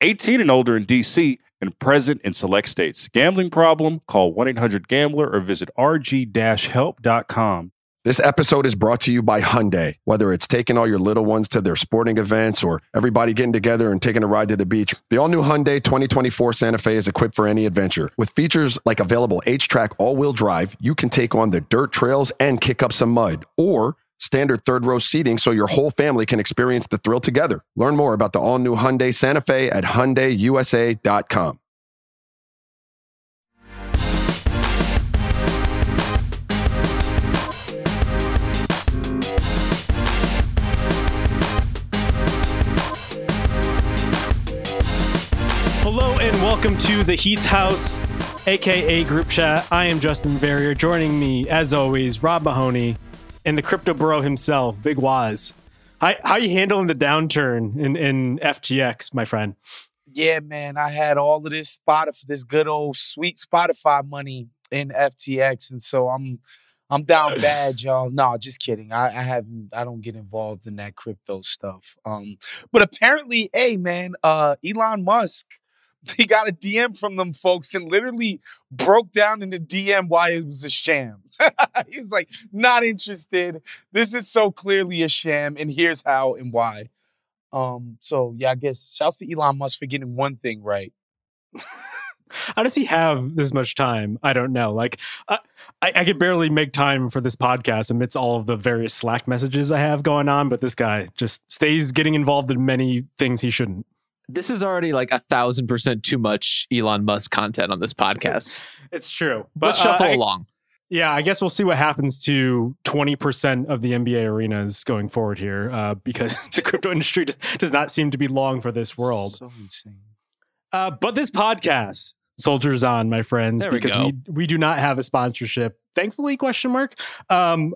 18 and older in DC and present in select states. Gambling problem? Call 1 800 Gambler or visit rg help.com. This episode is brought to you by Hyundai. Whether it's taking all your little ones to their sporting events or everybody getting together and taking a ride to the beach, the all new Hyundai 2024 Santa Fe is equipped for any adventure. With features like available H track all wheel drive, you can take on the dirt trails and kick up some mud. Or standard third row seating so your whole family can experience the thrill together. Learn more about the all new Hyundai Santa Fe at HyundaiUSA.com. Hello and welcome to the Heat's House, aka Group Chat. I am Justin Verrier. Joining me, as always, Rob Mahoney and the crypto bro himself, Big Wos. How how you handling the downturn in, in FTX, my friend? Yeah, man, I had all of this Spotify, this good old sweet Spotify money in FTX, and so I'm I'm down bad, y'all. No, just kidding. I, I haven't. I don't get involved in that crypto stuff. Um, but apparently, hey, man, uh, Elon Musk he got a DM from them folks and literally broke down in the DM why it was a sham. He's like, not interested. This is so clearly a sham, and here's how and why. Um, so yeah, I guess shouts to Elon Musk for getting one thing right. How does he have this much time? I don't know. Like, I, I, I could barely make time for this podcast amidst all of the various Slack messages I have going on, but this guy just stays getting involved in many things he shouldn't. This is already like a thousand percent too much Elon Musk content on this podcast. It's true. But Let's shuffle uh, I- along. Yeah, I guess we'll see what happens to 20% of the NBA arenas going forward here uh, because the crypto industry does, does not seem to be long for this world. So insane. Uh, but this podcast, Soldiers On, my friends, There because go. we, we do not have a sponsorship. Thankfully, question mark. Um,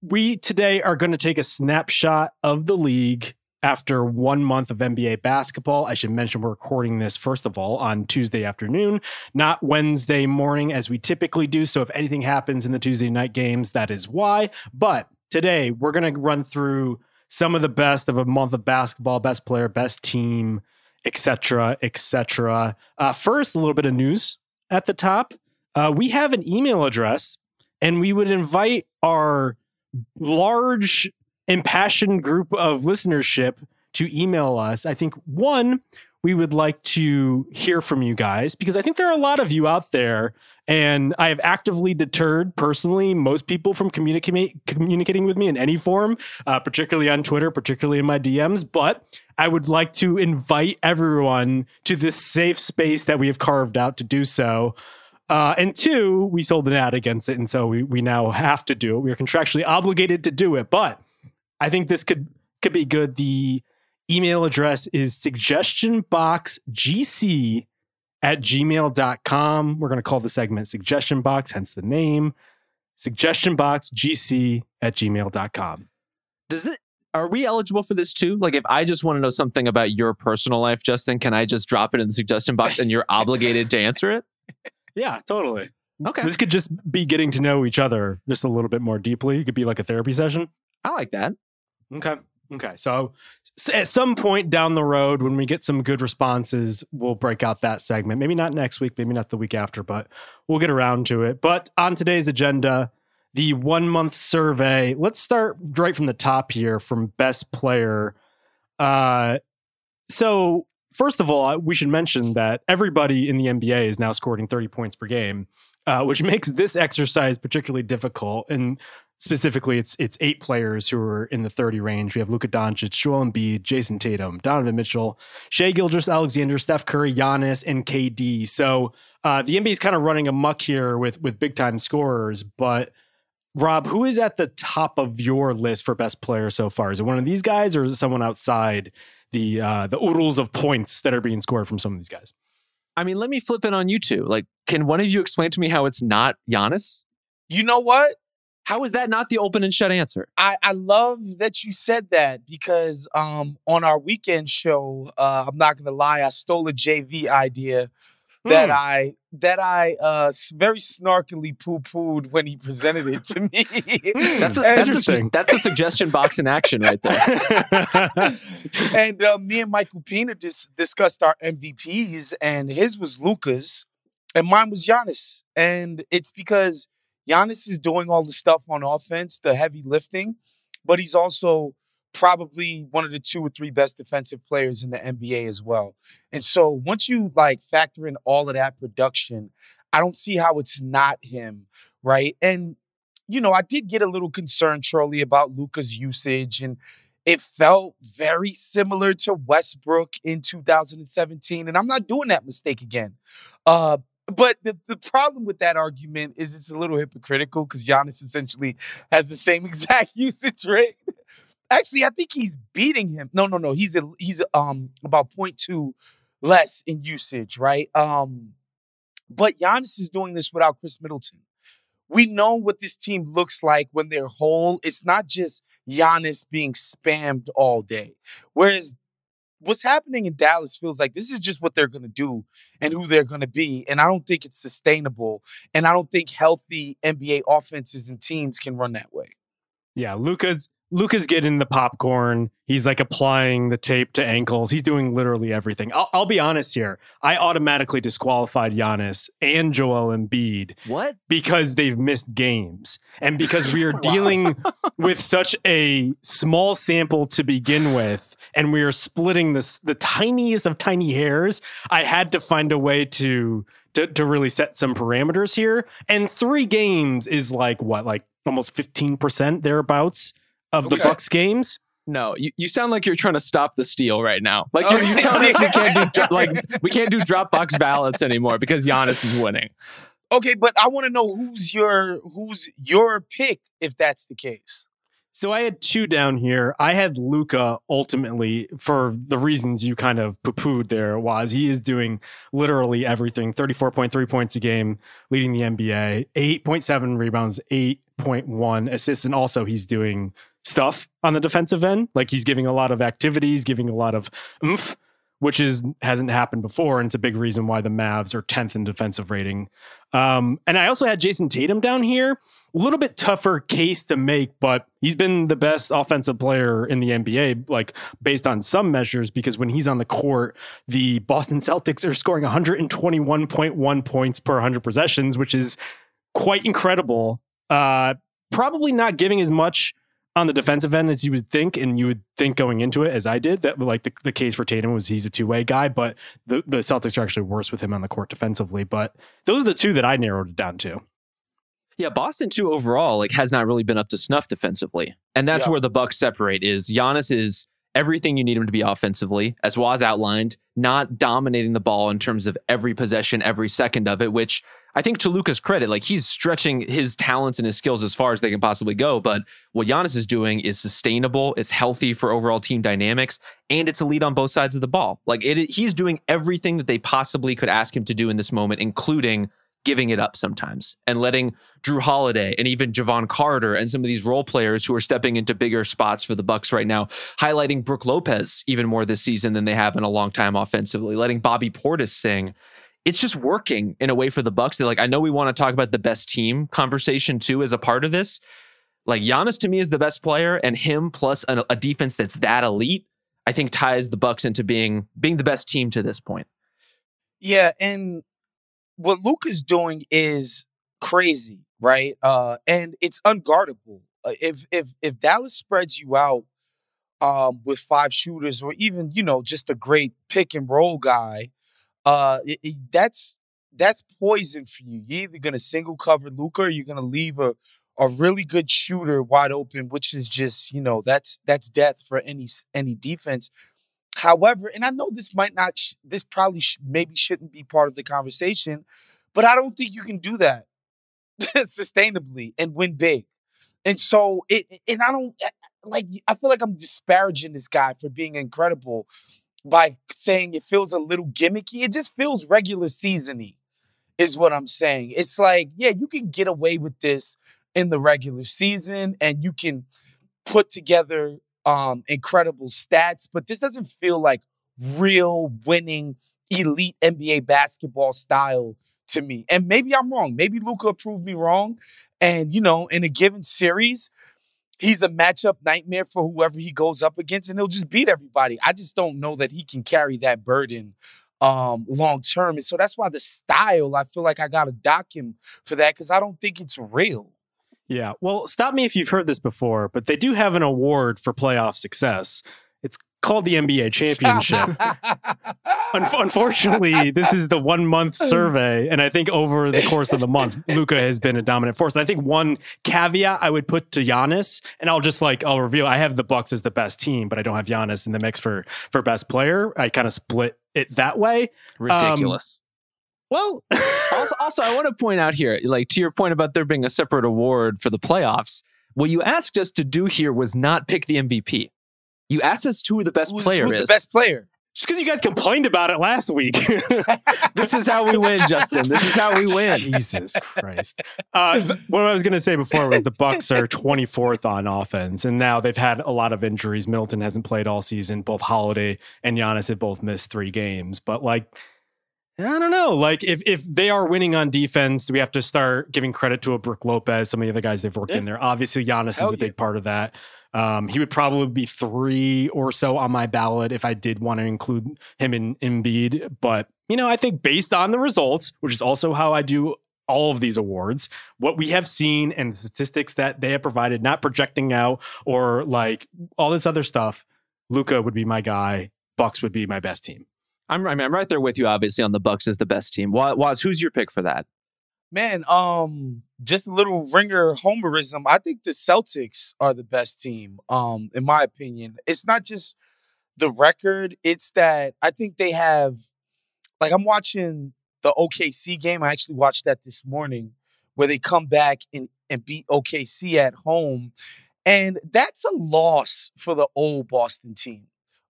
we today are going to take a snapshot of the league after one month of NBA basketball. I should mention we're recording this, first of all, on Tuesday afternoon, not Wednesday morning as we typically do. So if anything happens in the Tuesday night games, that is why. But today we're going to run through some of the best of a month of basketball, best player, best team, etc., etc. Uh, first, a little bit of news at the top. Uh, we have an email address, and we would invite our large, impassioned group of listenership to email us. I think one, we would like to hear from you guys because I think there are a lot of you out there, and I have actively deterred personally most people from communicating with me in any form, uh, particularly on Twitter, particularly in my DMs. But I would like to invite everyone to this safe space that we have carved out to do so. Uh, and two, we sold an ad against it, and so we we now have to do it. We are contractually obligated to do it, but I think this could could be good. The email address is suggestionboxgc at gmail.com. We're going to call the segment suggestion box, hence the name suggestionboxgc at gmail.com. Does it? Are we eligible for this too? Like, if I just want to know something about your personal life, Justin, can I just drop it in the suggestion box and you're obligated to answer it? Yeah, totally. Okay, This could just be getting to know each other just a little bit more deeply. It could be like a therapy session. I like that. Okay. Okay, so at some point down the road, when we get some good responses, we'll break out that segment. Maybe not next week, maybe not the week after, but we'll get around to it. But on today's agenda, the one month survey. Let's start right from the top here from best player. Uh, so first of all, we should mention that everybody in the NBA is now scoring 30 points per game, uh, which makes this exercise particularly difficult. And specifically, it's it's eight players who are in the 30 range. We have Luka Doncic, Joel Embiid, Jayson Tatum, Donovan Mitchell, Shai Gilgeous-Alexander, Steph Curry, Giannis, and KD. So uh, the NBA is kind of running amuck here with with big time scorers, but. Rob, who is at the top of your list for best player so far? Is it one of these guys, or is it someone outside the uh, the oodles of points that are being scored from some of these guys? I mean, let me flip it on you two. Like, can one of you explain to me how it's not Giannis? You know what? How is that not the open and shut answer? I, I love that you said that because um, on our weekend show, uh, I'm not gonna lie, I stole a JV idea that Hmm. I that I uh, very snarkily poo pooed when he presented it to me. That's a, And- that's, a, that's a suggestion box in action right there. and uh, me and Michael Pina dis- discussed our MVPs, and his was Luka's, and mine was Giannis. And it's because Giannis is doing all the stuff on offense, the heavy lifting, but he's also probably one of the two or three best defensive players in the NBA as well. And so once you like factor in all of that production, I don't see how it's not him, right? And you know, I did get a little concerned, Charlie, about Luka's usage and it felt very similar to Westbrook in 2017. And I'm not doing that mistake again. Uh, but the, the problem with that argument is it's a little hypocritical because Giannis essentially has the same exact usage rate. Actually, I think he's beating him. No, no, no. He's a, he's um about 0.2 less in usage, right? Um, but Giannis is doing this without Khris Middleton. We know what this team looks like when they're whole. It's not just Giannis being spammed all day. Whereas what's happening in Dallas feels like this is just what they're going to do and who they're going to be. And I don't think it's sustainable. And I don't think healthy NBA offenses and teams can run that way. Yeah, Luka's Luka's getting the popcorn. He's like applying the tape to ankles. He's doing literally everything. I'll, I'll be honest here. I automatically disqualified Giannis and Joel Embiid What? because they've missed games and because we are dealing with such a small sample to begin with and we are splitting this the tiniest of tiny hairs i had to find a way to to, to really set some parameters here and three games is like what like almost 15% thereabouts of the Okay. bucks games No, you, you sound like you're trying to stop the steal right now. Like Oh, you're, you're telling us we can't do like we can't do Dropbox ballots anymore because Giannis is winning. Okay, but I want to know who's your who's your pick if that's the case. So I had two down here. I had Luka ultimately for the reasons you kind of poo-pooed there was he is doing literally everything. 34.3 points a game, leading the NBA, 8.7 rebounds, 8.1 assists, and also he's doing stuff on the defensive end. Like he's giving a lot of activities, giving a lot of oomph, which is hasn't happened before, and it's a big reason why the Mavs are 10th in defensive rating. Um, and I also had Jayson Tatum down here. A little bit tougher case to make, but he's been the best offensive player in the NBA, like based on some measures, because when he's on the court, the Boston Celtics are scoring 121.1 points per 100 possessions, which is quite incredible. Uh, probably not giving as much on the defensive end as you would think, and you would think going into it as I did that like the, the case for Tatum was he's a two way guy, but the, the Celtics are actually worse with him on the court defensively. But those are the two that I narrowed it down to. Yeah, Boston too overall like has not really been up to snuff defensively, and that's Yeah. where the Bucks separate. Is Giannis is everything you need him to be offensively, as Wos outlined, not dominating the ball in terms of every possession, every second of it. Which I think to Luka's credit, like he's stretching his talents and his skills as far as they can possibly go. But what Giannis is doing is sustainable, it's healthy for overall team dynamics, and it's a lead on both sides of the ball. Like it, he's doing everything that they possibly could ask him to do in this moment, including giving it up sometimes and letting Jrue Holiday and even Jevon Carter and some of these role players who are stepping into bigger spots for the Bucks right now, highlighting Brook Lopez even more this season than they have in a long time offensively, letting Bobby Portis sing. It's just working in a way for the Bucks. They're like, I know we want to talk about the best team conversation too as a part of this, Like Giannis to me is the best player, and him plus a, a defense that's that elite, I think ties the Bucks into being being the best team to this point. Yeah, and what Luka's doing is crazy, right? Uh, and it's unguardable. Uh, if if if Dallas spreads you out um, with five shooters, or even you know just a great pick and roll guy, uh, it, it, that's that's poison for you. You're either gonna single cover Luka or you're gonna leave a a really good shooter wide open, which is just you know that's that's death for any any defense. However, and I know this might not, sh- this probably sh- maybe shouldn't be part of the conversation, but I don't think you can do that sustainably and win big. And so it, and I don't eh, like, I feel like I'm disparaging this guy for being incredible by saying it feels a little gimmicky. It just feels regular seasony, is what I'm saying. It's like, yeah, you can get away with this in the regular season and you can put together um, incredible stats, but this doesn't feel like real winning elite NBA basketball style to me. And maybe I'm wrong. Maybe Luka proved me wrong. And, you know, in a given series, he's a matchup nightmare for whoever he goes up against, and he'll just beat everybody. I just don't know that he can carry that burden um long term. And so that's why the style, I feel like I gotta dock him for that because I don't think it's real. Yeah. Well, stop me if you've heard this before, but they do have an award for playoff success. It's called the NBA championship. Un- unfortunately, this is the one month survey, and I think over the course of the month, Luka has been a dominant force. And I think one caveat I would put to Giannis, and I'll just like I'll reveal I have the Bucks as the best team, but I don't have Giannis in the mix for for best player. I kind of split it that way. Ridiculous. Um, well, also, also, I want to point out here, like to your point about there being a separate award for the playoffs. What you asked us to do here was not pick the MVP. You asked us who the best who's, player who's is. the best player? just because you guys complained about it last week. this is how we win, Justin. This is how we win. Jesus Christ. Uh, what I was going to say before was the Bucks are 24th on offense, and now they've had a lot of injuries. Middleton hasn't played all season. Both Holiday and Giannis have both missed three games. But like, I don't know. Like, if if they are winning on defense, do we have to start giving credit to a Brook Lopez? Some of the other guys they've worked Yeah. in there. Obviously, Giannis Hell is a big part of that. Um, he would probably be three or so on my ballot if I did want to include him in Embiid. But you know, I think based on the results, which is also how I do all of these awards, what we have seen and the statistics that they have provided, not projecting out or like all this other stuff, Luka would be my guy. Bucks would be my best team. I'm, I'm right there with you, obviously, on the Bucks as the best team. Wa- Wos, who's your pick for that? Man, um, just a little ringer homerism. I think the Celtics are the best team, um, in my opinion. It's not just the record, it's that I think they have like I'm watching the OKC game. I actually watched that this morning where they come back and, and beat OKC at home. And that's a loss for the old Boston team.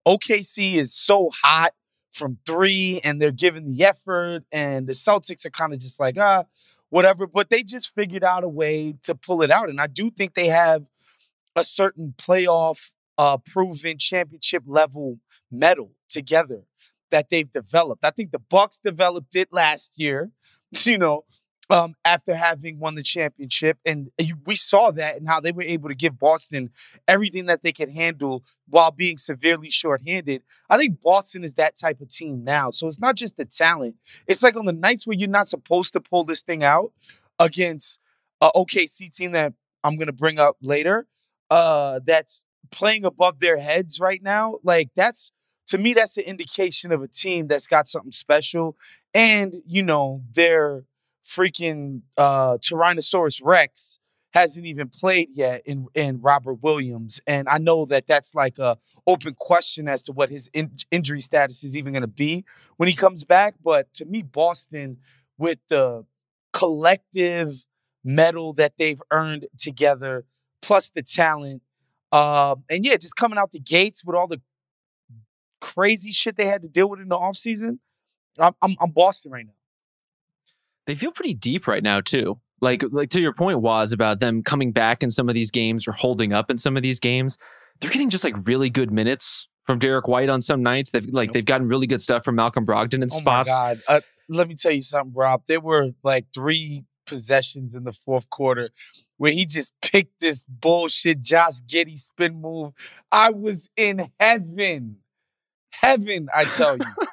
OKC is so hot from three and they're giving the effort, and the Celtics are kind of just like, ah, whatever. But they just figured out a way to pull it out. And I do think they have a certain playoff uh, proven championship level medal together that they've developed. I think the Bucks developed it last year, you know, um, after having won the championship, and we saw that and how they were able to give Boston everything that they could handle while being severely shorthanded. I think Boston is that type of team now. So it's not just the talent; it's like on the nights where you're not supposed to pull this thing out against a OKC team that I'm going to bring up later. Uh, that's playing above their heads right now. Like that's to me, that's an indication of a team that's got something special. And, you know, their freaking uh, Tyrannosaurus Rex hasn't even played yet in, in Robert Williams. And I know that that's like a open question as to what his in- injury status is even going to be when he comes back. But to me, Boston, with the collective medal that they've earned together, plus the talent, um, and yeah, just coming out the gates with all the crazy shit they had to deal with in the offseason, I'm, I'm, I'm Boston right now. They feel pretty deep right now, too. Like, like to your point was about them coming back in some of these games or holding up in some of these games. They're getting just like really good minutes from Derrick White on some nights. They've like they've gotten really good stuff from Malcolm Brogdon in spots. Oh spots. my God. Uh, let me tell you something, Rob. There were like three possessions in the fourth quarter where he just picked this bullshit Josh Giddey spin move. I was in heaven. Heaven, I tell you.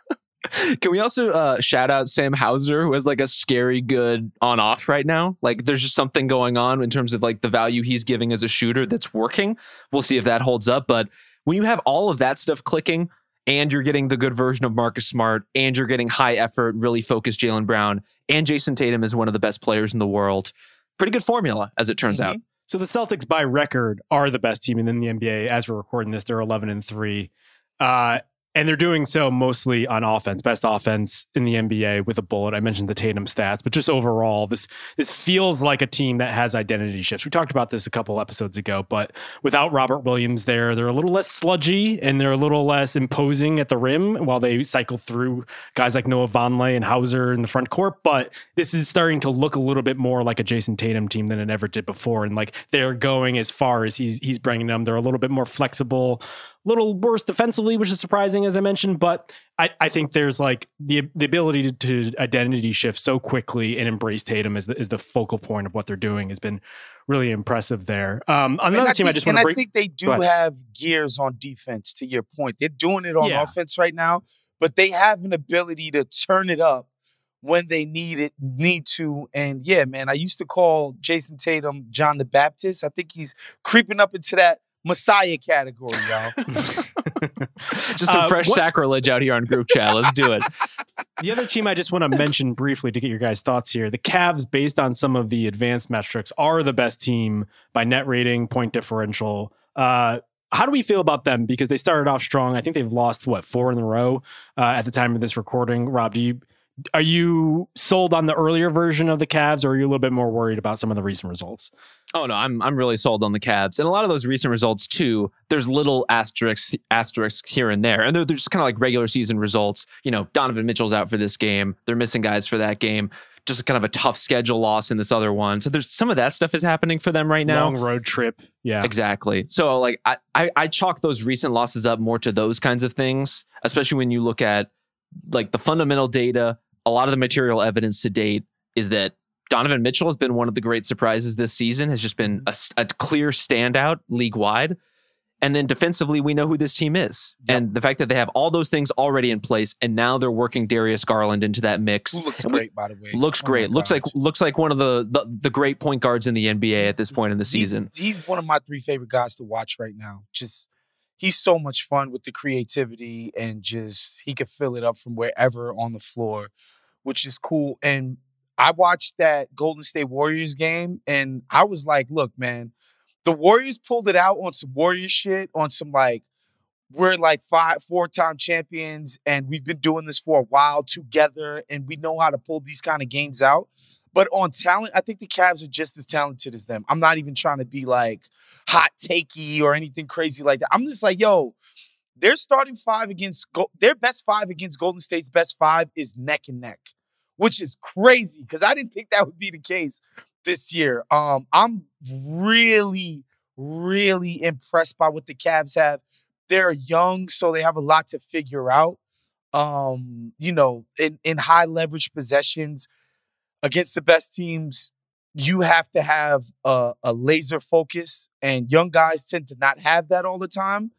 Can we also uh, shout out Sam Hauser, who has like a scary good on off right now? Like, there's just something going on in terms of like the value he's giving as a shooter that's working. We'll see if that holds up. But when you have all of that stuff clicking, and you're getting the good version of Marcus Smart, and you're getting high effort, really focused Jaylen Brown, and Jayson Tatum is one of the best players in the world. Pretty good formula, as it turns mm-hmm. out. So the Celtics, by record, are the best team in the NBA. As we're recording this, they're 11 and three. Uh, and they're doing so mostly on offense, best offense in the NBA with a bullet. I mentioned the Tatum stats, but just overall, this this feels like a team that has identity shifts. We talked about this a couple episodes ago, but without Robert Williams there, they're a little less sludgy and they're a little less imposing at the rim while they cycle through guys like Noah Vonleh and Hauser in the front court. But this is starting to look a little bit more like a Jayson Tatum team than it ever did before, and like they're going as far as he's he's bringing them. They're a little bit more flexible little worse defensively, which is surprising, as I mentioned. But I, I think there's like the the ability to, to, identity shift so quickly and embrace Tatum as the, is the focal point of what they're doing has been really impressive there. Um, another I team, think, I just want to bring. I think they do have gears on defense. To your point, they're doing it on yeah. offense right now, but they have an ability to turn it up when they need it need to and yeah man i used to call Jayson tatum john the baptist i think he's creeping up into that Messiah category, y'all. just some uh, fresh what, sacrilege out here on group chat. Let's do it. The other team I just want to mention briefly to get your guys' thoughts here. The Cavs, based on some of the advanced metrics, are the best team by net rating, point differential. Uh, how do we feel about them? Because they started off strong. I think they've lost what four in a row uh, at the time of this recording. Rob, do you are you sold on the earlier version of the Cavs, or are you a little bit more worried about some of the recent results? Oh no, I'm I'm really sold on the Cavs, and a lot of those recent results too. There's little asterisks asterisks here and there, and they're, they're just kind of like regular season results. You know, Donovan Mitchell's out for this game. They're missing guys for that game. Just kind of a tough schedule loss in this other one. So there's some of that stuff is happening for them right now. Long road trip. Yeah. Exactly. So like I, I, I chalk those recent losses up more to those kinds of things, especially when you look at like the fundamental data, a lot of the material evidence to date is that Donovan Mitchell has been one of the great surprises this season, has just been a, a clear standout league wide. And then defensively, we know who this team is. Yep. And the fact that they have all those things already in place, and now they're working Darius Garland into that mix. Who looks great, by the way. Looks oh great. Looks like looks like one of the, the, the great point guards in the NBA he's, at this point in the season. He's, he's one of my three favorite guys to watch right now. Just he's so much fun with the creativity and just he could fill it up from wherever on the floor, which is cool. And I watched that Golden State Warriors game and I was like, look, man, the Warriors pulled it out on some Warrior shit, on some like, we're like five, four time champions and we've been doing this for a while together and we know how to pull these kind of games out. But on talent, I think the Cavs are just as talented as them. I'm not even trying to be like hot takey or anything crazy like that. I'm just like, yo, their starting five against their best five against Golden State's best five is neck and neck which is crazy because I didn't think that would be the case this year. Um, I'm really, really impressed by what the Cavs have. They're young, so they have a lot to figure out. Um, you know, in, in high leverage possessions against the best teams, you have to have a, a laser focus, and young guys tend to not have that all the time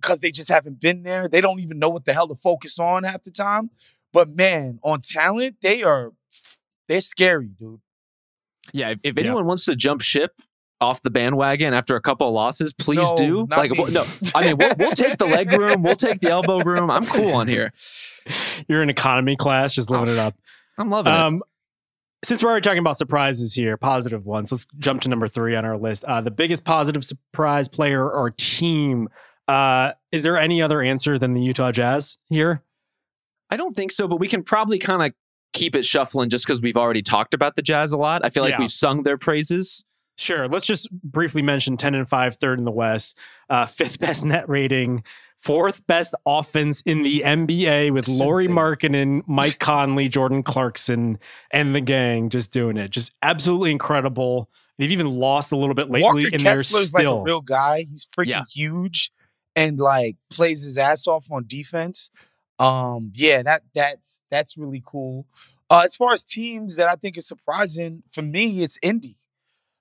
because they just haven't been there. They don't even know what the hell to focus on half the time. But man, on talent, they are they're scary, dude. Yeah, if, if anyone yeah. wants to jump ship off the bandwagon after a couple of losses, please no, do. Like, me. no, I mean, we'll, we'll, take the leg room, we'll take the elbow room. I'm cool on here. You're in economy class, just living oh, it up. I'm loving um, it. Since we're already talking about surprises here, positive ones, let's jump to number three on our list. Uh, the biggest positive surprise player or team. Uh, is there any other answer than the Utah Jazz here? I don't think so, but we can probably kind of keep it shuffling just because we've already talked about the Jazz a lot. I feel like yeah. we've sung their praises. Sure. Let's just briefly mention 10 and 5, third in the West, uh, fifth best net rating, fourth best offense in the NBA with That's Lauri Markkanen, Mike Conley, Jordan Clarkson, and the gang just doing it. Just absolutely incredible. They've even lost a little bit lately. Walker and Kessler's still... like a real guy. He's freaking yeah. huge and like plays his ass off on defense. Um, yeah, that that's that's really cool. Uh, as far as teams that I think is surprising, for me, it's Indy.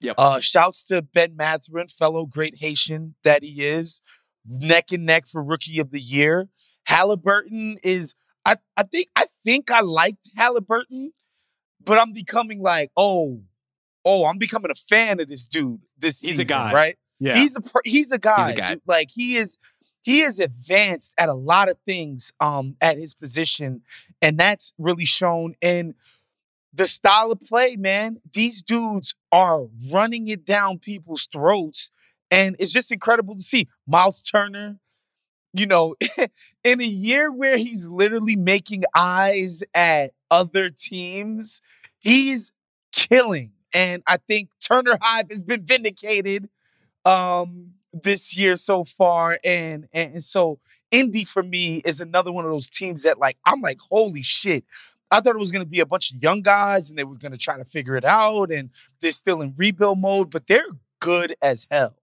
Yep. Uh, shouts to Ben Mathurin, fellow great Haitian that he is, neck and neck for Rookie of the Year. Halliburton is, I, I think, I think I liked Halliburton, but I'm becoming like, oh, oh, I'm becoming a fan of this dude. This He's a guy. right? Yeah. He's a he's a guy. guy. dude. Like he is he is advanced at a lot of things um at his position and that's really shown in the style of play, man. These dudes are running it down people's throats and it's just incredible to see. Miles Turner, you know, in a year where he's literally making eyes at other teams, he's killing. And I think Turner Hive has been vindicated um this year so far. And, and and so Indy for me is another one of those teams that like I'm like holy shit. I thought it was going to be a bunch of young guys and they were going to try to figure it out and they're still in rebuild mode but they're good as hell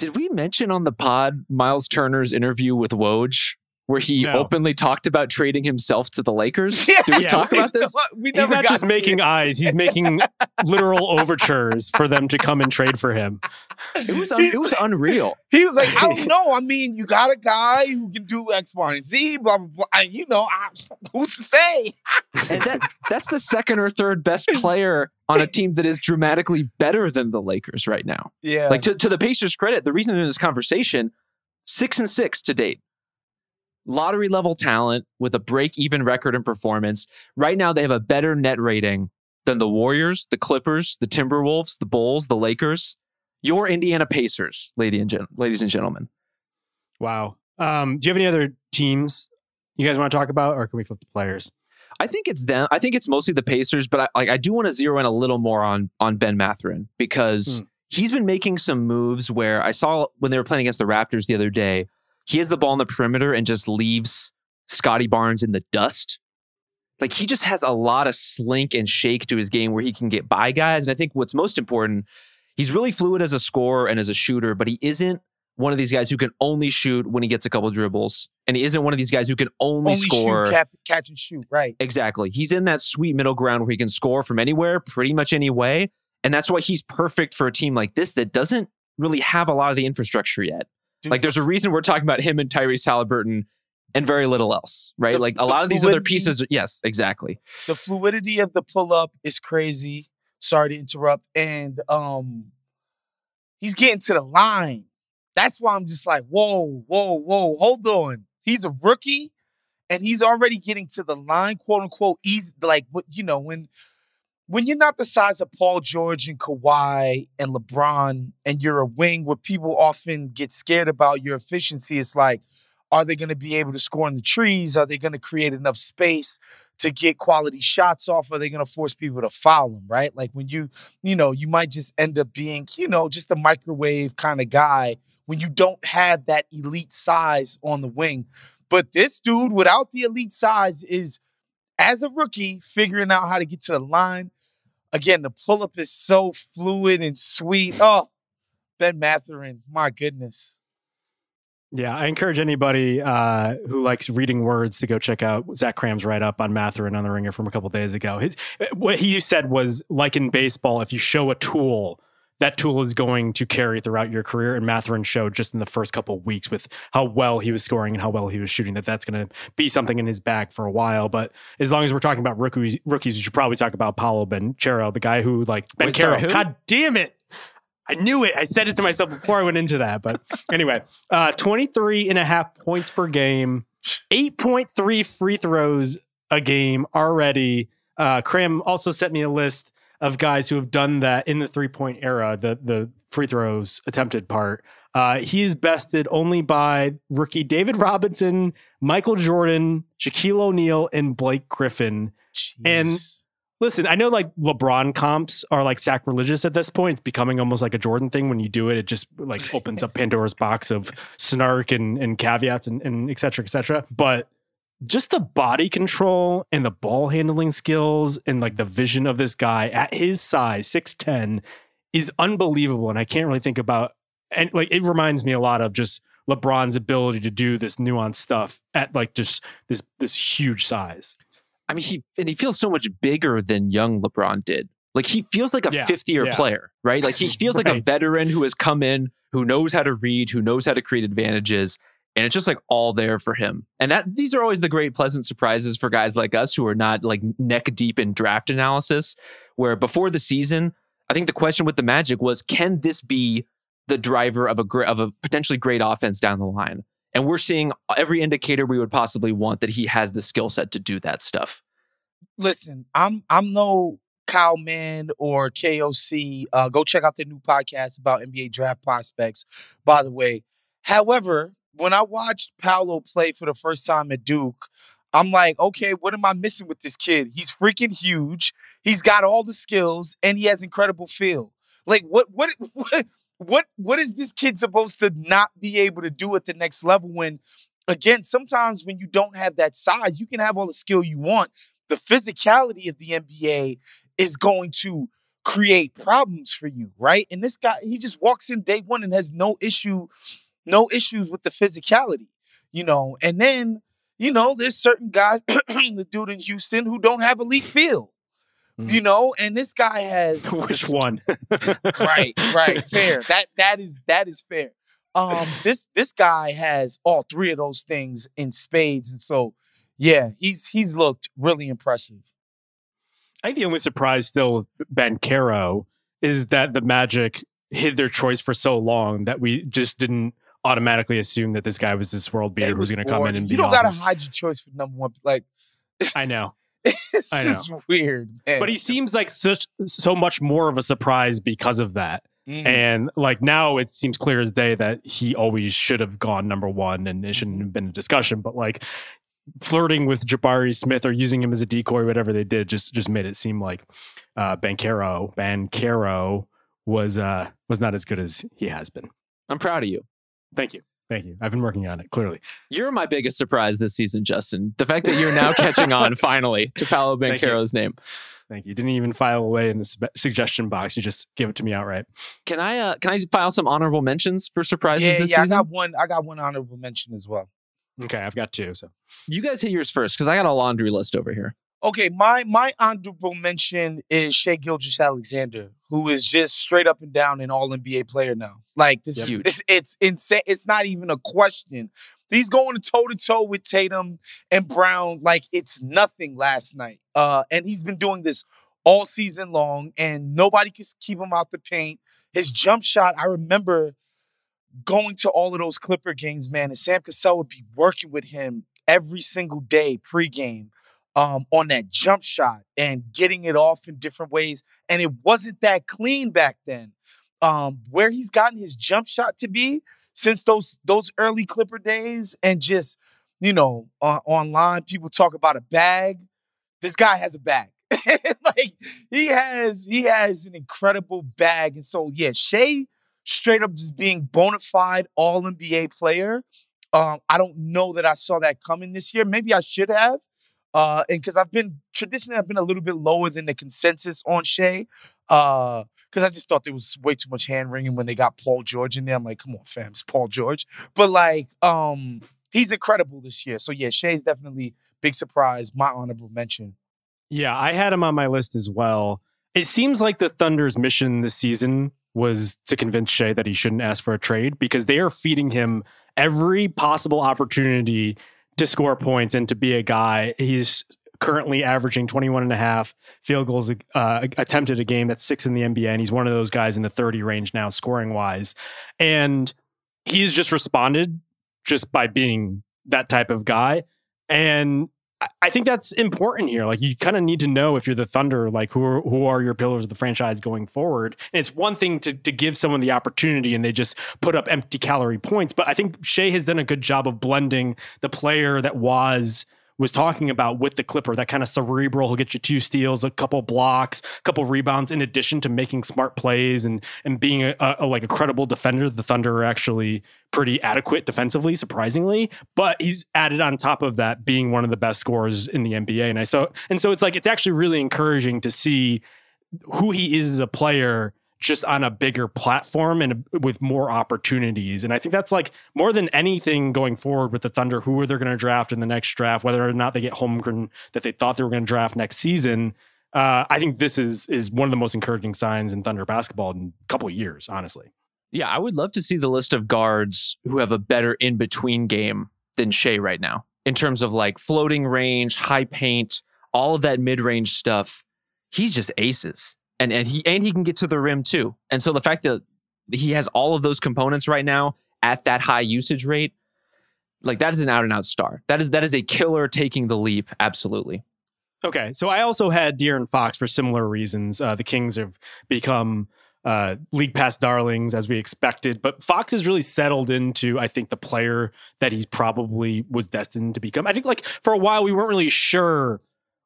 Did we mention on the pod Miles Turner's interview with Woj where he No. openly talked about trading himself to the Lakers? Yeah. Did we Yeah. talk about this? we never He's not just making it. eyes; he's making literal overtures for them to come and trade for him. It was un- it was unreal. he was like I don't know I mean you got a guy who can do X Y and Z blah blah blah I- you know I, who's to say And that that's the second or third best player on a team that is dramatically better than the Lakers right now. yeah Like to, to the Pacers' credit, the reason they're in this conversation, six and six to date. Lottery level talent with a break even record and performance. Right now, they have a better net rating than the Warriors, the Clippers, the Timberwolves, the Bulls, the Lakers, your Indiana Pacers, lady and gen- ladies and gentlemen. Wow. Um, do you have any other teams you guys want to talk about, or can we flip the players? I think it's them. I think it's mostly the Pacers, but I, like I do want to zero in a little more on on Ben Mathurin because Hmm. he's been making some moves where I saw when they were playing against the Raptors the other day. He has the ball in the perimeter and just leaves Scottie Barnes in the dust. Like he just has a lot of slink and shake to his game where he can get by guys. And I think what's most important, he's really fluid as a scorer and as a shooter, but he isn't one of these guys who can only shoot when he gets a couple dribbles. And he isn't one of these guys who can only, only score. shoot cap, catch and shoot right Exactly. He's in that sweet middle ground where he can score from anywhere, pretty much any way. And that's why he's perfect for a team like this that doesn't really have a lot of the infrastructure yet. Dude, Like there's a reason we're talking about him and Tyrese Halliburton and very little else, right? The- like a lot of these other pieces. Yes, exactly. the fluidity of the pull up is crazy. Sorry to interrupt. And um he's getting to the line. That's why I'm just like, whoa, whoa, whoa, hold on. He's a rookie and he's already getting to the line, quote unquote, easy like you know, when when you're not the size of Paul George and Kawhi and LeBron and you're a wing where people often get scared about your efficiency, it's like, are they going to be able to score in the trees? Are they going to create enough space to get quality shots off? Are they going to force people to foul them? Right? Like when you, you know, you might just end up being, you know, just a microwave kind of guy when you don't have that elite size on the wing. But this dude, without the elite size, is as a rookie figuring out how to get to the line. Again, the pull up is so fluid and sweet. Oh, Ben Mathurin, my goodness. Yeah, I encourage anybody uh, who likes reading words to go check out Zach Kram's write up on Mathurin on the Ringer from a couple days ago. His, what he said was like in baseball, if you show a tool, that tool is going to carry throughout your career. And Mathurin showed just in the first couple of weeks with how well he was scoring and how well he was shooting that that's going to be something in his bag for a while. But as long as we're talking about rookies, rookies, we should probably talk about Paolo Benchero, the guy who like Ben Wait, sorry, who? God damn it. I knew it. I said it to myself before I went into that. But anyway, uh, 23 and a half points per game, 8.3 free throws a game already. Uh, Kram also sent me a list of guys who have done that in the three point era, the, the free throws attempted part. Uh, he is bested only by rookie David Robinson, Michael Jordan, Shaquille O'Neal, and Blake Griffin. And- Jeez. Listen, I know like LeBron comps are like sacrilegious at this point, It's becoming almost like a Jordan thing. When you do it, it just like opens up Pandora's box of snark and, and caveats and, and et cetera, et cetera. But just the body control and the ball handling skills and like the vision of this guy at his size, 6'10, is unbelievable. And I can't really think about and like it reminds me a lot of just LeBron's ability to do this nuanced stuff at like just this this huge size. I mean, he and he feels so much bigger than young LeBron did. Like he feels like a Yeah, fifth year yeah. player, right? Like he feels like a veteran who has come in, who knows how to read, who knows how to create advantages. And it's just like all there for him. And that these are always the great pleasant surprises for guys like us who are not like neck deep in draft analysis. Where before the season, I think the question with the Magic was, can this be the driver of a of a potentially great offense down the line? And we're seeing every indicator we would possibly want that he has the skill set to do that stuff. listen, I'm I'm no Kyle Mann or KOC. Uh, go check out their new podcast about NBA draft prospects. By the way, however, when I watched Paolo play for the first time at Duke, I'm like, okay, what am I missing with this kid? He's freaking huge. He's got all the skills and he has incredible feel. Like, what what what what what is this kid supposed to not be able to do at the next level when? Again, sometimes when you don't have that size, you can have all the skill you want, the physicality of the NBA is going to create problems for you, right? And this guy, he just walks in day one and has no issue, no issues with the physicality, you know. And then, you know, there's certain guys, the dude in Houston, who don't have elite feel, Mhm. you know. And this guy has Which one? right, right, fair. That that is that is fair. Um, this this guy has all three of those things in spades, and so yeah, he's he's looked really impressive. I think the only surprise still with Ben Caro is that the Magic hid their choice for so long that we just didn't automatically assume that this guy was this world beater It who was was going to come in and you don't gotta hide your choice for number one. Like I know, it's I just weird, man. but he seems like such so much more of a surprise because of that. Mhm. And like now, it seems clear as day that he always should have gone number one, and it shouldn't have been a discussion. But like flirting with Jabari Smith or using him as a decoy, whatever they did, just just made it seem like uh, Banchero Banchero was uh was not as good as he has been. I'm proud of you. Thank you, thank you. I've been working on it clearly. You're my biggest surprise this season, Justin. The fact that you're now catching on finally to Paolo Thank. Banchero's name. Thank you. Didn't even file away in the sub- suggestion box. You just gave it to me outright. Can I uh, can I file some honorable mentions for surprises yeah, this yeah. I got one. I got one honorable mention as well. Okay, I've got two. So You guys hit yours first because I got a laundry list over here. Okay, my my honorable mention is Shai Gilgeous-Alexander, who is just straight up and down an All NBA player now. Like this Yep. is Huge. it's, it's insane. It's not even a question. He's going toe to toe with Tatum and Brown like it's nothing last night. Uh, and he's been doing this all season long, and nobody can keep him out the paint. His jump shot, I remember going to all of those Clipper games, man, and Sam Cassell would be working with him every single day pregame um, on that jump shot and getting it off in different ways. And it wasn't that clean back then. Um, where he's gotten his jump shot to be since those those early Clipper days, and just you know on, online people talk about a bag. This guy has a bag. like he has he has an incredible bag, and so yeah, Shai straight up just being bona fide All NBA player. Um, I don't know that I saw that coming this year. Maybe I should have. Uh, and because I've been traditionally, I've been a little bit lower than the consensus on Shai. Uh, because I just thought there was way too much hand wringing when they got Paul George in there. I'm like, come on, fam, it's Paul George. But like, um, he's incredible this year. So yeah, Shai's definitely big surprise. My honorable mention. Yeah, I had him on my list as well. It seems like the Thunder's mission this season was to convince Shai that he shouldn't ask for a trade because they are feeding him every possible opportunity to score points and to be a guy. He's currently averaging 21 and a half field goals uh, attempted a game. That's six in the NBA. And he's one of those guys in the 30 range now, scoring wise. And he's just responded just by being that type of guy. And I- think that's important here. Like you kind of need to know if you're the Thunder, like who are, who are your pillars of the franchise going forward. And it's one thing to to give someone the opportunity and they just put up empty calorie points, but I think Shai has done a good job of blending the player that was was talking about with the Clipper, that kind of cerebral, he'll get you two steals, a couple blocks, a couple rebounds, in addition to making smart plays and and being a, a like a credible defender. The Thunder are actually pretty adequate defensively, surprisingly. But he's added on top of that being one of the best scorers in the NBA. And I so and so it's like it's actually really encouraging to see who he is as a player just on a bigger platform and with more opportunities. And I think that's like more than anything going forward with the Thunder, who are they going to draft in the next draft, whether or not they get Holmgren that they thought they were going to draft next season. Uh, I think this is is one of the most encouraging signs in Thunder basketball in a couple of years, honestly. Yeah, I would love to see the list of guards who have a better in between game than Shai right now in terms of like floating range, high paint, all of that mid range stuff. He's just aces and and he and he can get to the rim too. And so the fact that he has all of those components right now at that high usage rate, like that is an out and out star. That is that is a killer taking the leap. Absolutely. Okay, so I also had De'Aaron Fox for similar reasons. Uh, the Kings have become uh, league pass darlings as we expected, but Fox has really settled into, I think, the player that he's probably was destined to become. I think, like for a while, we weren't really sure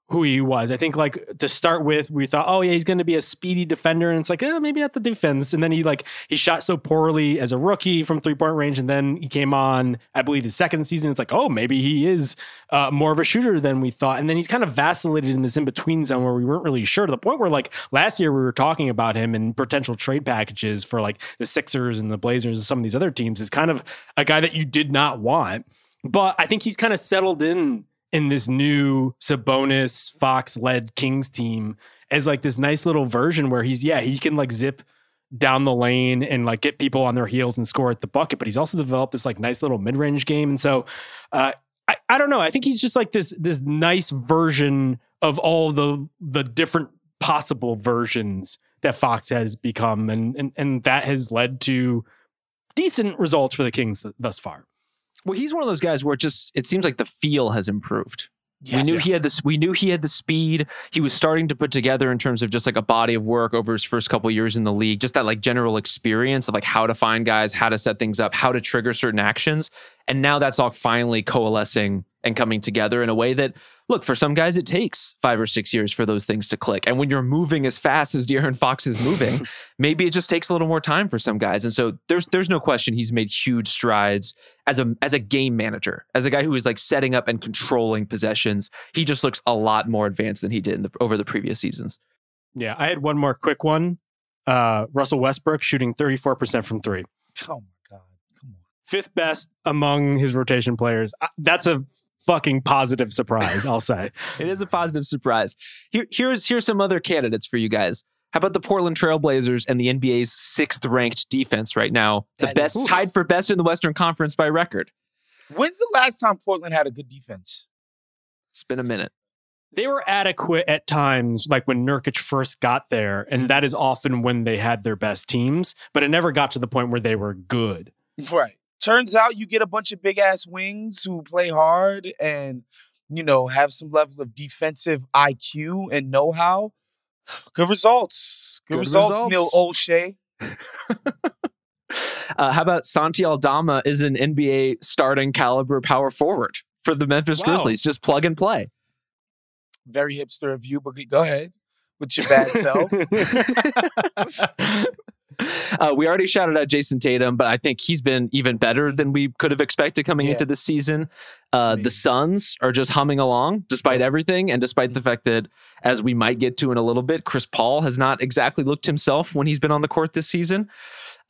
who he was. I think like to start with, we thought, oh yeah, he's going to be a speedy defender, and it's like, eh, maybe not the defense. And then he like he shot so poorly as a rookie from three point range, and then he came on, I believe, his second season. It's like, oh, maybe he is uh, more of a shooter than we thought. And then he's kind of vacillated in this in between zone where we weren't really sure to the point where like last year we were talking about him and potential trade packages for like the Sixers and the Blazers and some of these other teams is kind of a guy that you did not want. But I think he's kind of settled in in this new Sabonis Fox led Kings team as like this nice little version where he's yeah he can like zip down the lane and like get people on their heels and score at the bucket, but he's also developed this like nice little mid range game, and so uh, I I don't know I think he's just like this this nice version of all the the different possible versions that Fox has become, and and and that has led to decent results for the Kings thus far. Well, he's one of those guys where it just it seems like the feel has improved. Yes. We knew he had this. We knew he had the speed. He was starting to put together in terms of just like a body of work over his first couple years in the league. Just that like general experience of like how to find guys, how to set things up, how to trigger certain actions. And now that's all finally coalescing and coming together in a way that, look, for some guys, it takes five or six years for those things to click. And when you're moving as fast as De'Aaron Fox is moving, maybe it just takes a little more time for some guys. And so there's there's no question he's made huge strides as a as a game manager, as a guy who is like setting up and controlling possessions. He just looks a lot more advanced than he did the, over the previous seasons. Yeah, I had one more quick one. Uh, Russell Westbrook shooting 34% from three. Oh my God. Come on. Fifth best among his rotation players. That's a fucking positive surprise, I'll say. it is a positive surprise. Here, here's here's some other candidates for you guys. How about the Portland Trailblazers and the NBA's sixth ranked defense right now? The that best, is, tied for best in the Western Conference by record. When's the last time Portland had a good defense? It's been a minute. They were adequate at times, like when Nurkic first got there, and mm. that is often when they had their best teams, but it never got to the point where they were good. Right turns out you get a bunch of big ass wings who play hard and you know have some level of defensive IQ and know how. Good results. Good, Good results, results, Neil Olshey. uh, how about Santi Aldama is an NBA starting caliber power forward for the Memphis wow. Grizzlies? Just plug and play. Very hipster of you, but go ahead with your bad self. Uh, we already shouted out Jayson Tatum, but I think he's been even better than we could have expected coming yeah. into the season. Uh, the Suns are just humming along despite everything, and despite the fact that, as we might get to in a little bit, Chris Paul has not exactly looked himself when he's been on the court this season.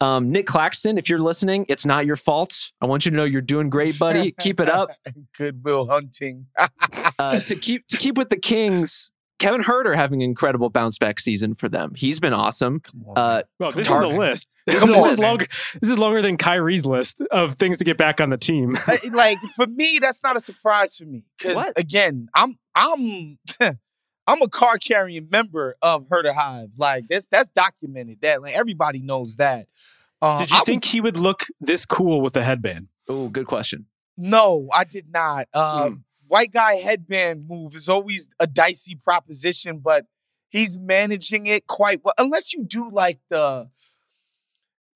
Um, Nic Claxton, if you're listening, it's not your fault. I want you to know you're doing great, buddy. Keep it up. Goodwill hunting. uh, to keep to keep with the Kings, Kevin Huerter having an incredible bounce back season for them. He's been awesome. Uh, well, this Tar- is a list. This, is, this is, longer, this is longer than Kyrie's list of things to get back on the team. like for me, that's not a surprise for me because again, I'm I'm I'm a car carrying member of Huerter Hive. Like that's that's documented. That like everybody knows that. Uh, did you I think was, he would look this cool with a headband? Oh, good question. No, I did not. Um, mm white guy headband move is always a dicey proposition, but he's managing it quite well. Unless you do like the,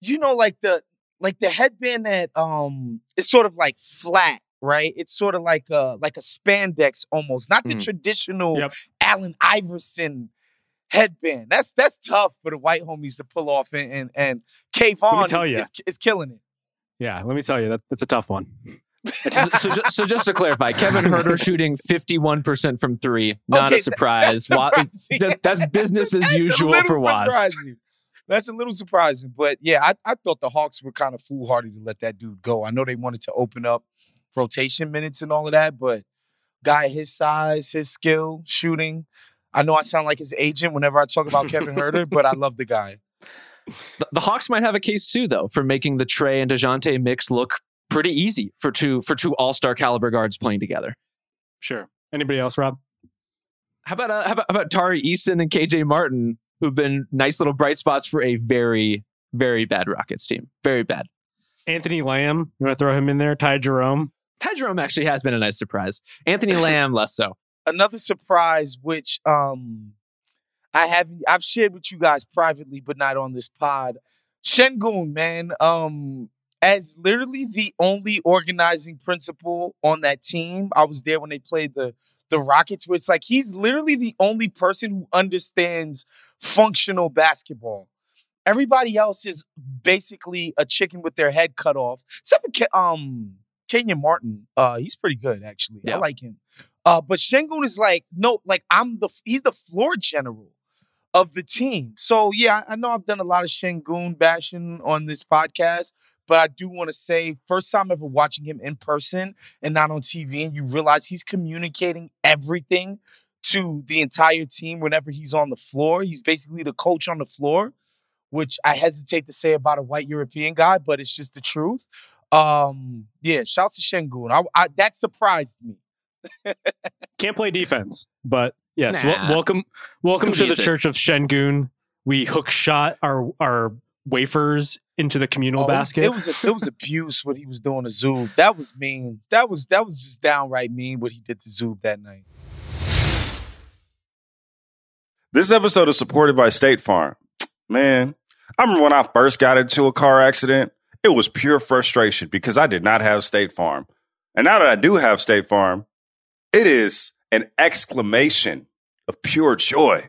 you know, like the like the headband that um is sort of like flat, right? It's sort of like a like a spandex almost, not the mm. traditional yep. Allen Iverson headband. That's that's tough for the white homies to pull off, and and, and Kayvon is, is, is, killing it. Yeah, let me tell you that that's a tough one so, just, so, just, to clarify, Kevin Huerter shooting 51% from three, not okay, a surprise. That, that's, that's, business as usual for Wos. That's a little surprising. But yeah, I, I thought the Hawks were kind of foolhardy to let that dude go. I know they wanted to open up rotation minutes and all of that, but guy his size, his skill, shooting. I know I sound like his agent whenever I talk about Kevin Huerter, but I love the guy. The, the Hawks might have a case too, though, for making the Trey and Dejounte mix look pretty easy for two for two All Star caliber guards playing together. Sure. Anybody else, Rob? How about uh, how about, how about Tari Eason and KJ Martin, who've been nice little bright spots for a very very bad Rockets team, very bad. Anthony Lamb, you want to throw him in there? Ty Jerome. Ty Jerome actually has been a nice surprise. Anthony Lamb less so. Another surprise, which um I have I've shared with you guys privately, but not on this pod. Sengun, man, um, as literally the only organizing principle on that team. I was there when they played the the Rockets, where it's like he's literally the only person who understands functional basketball. Everybody else is basically a chicken with their head cut off, except for Ke- um Kenyon Martin. Uh, he's pretty good actually. Yeah. I like him. Uh, but Sengun is like no, like I'm the he's the floor general of the team. So yeah, I I know I've done a lot of Sengun bashing on this podcast, but I do want to say, first time ever watching him in person and not on TV, and you realize he's communicating everything to the entire team whenever he's on the floor. He's basically the coach on the floor, which I hesitate to say about a white European guy, but it's just the truth. Um, yeah, shouts to Sengun. I, I, that surprised me. Can't play defense, but yes, Nah. wel- welcome, welcome Who to the it? Church of Sengun. We hook shot our our wafers into the communal Oh, it was- basket. It was, a, it was abuse what he was doing to Zoob. That was mean. That was that was just downright mean what he did to Zoob that night. This episode is supported by State Farm. Man, I remember when I first got into a car accident, it was pure frustration because I did not have State Farm. And now that I do have State Farm, it is an exclamation of pure joy.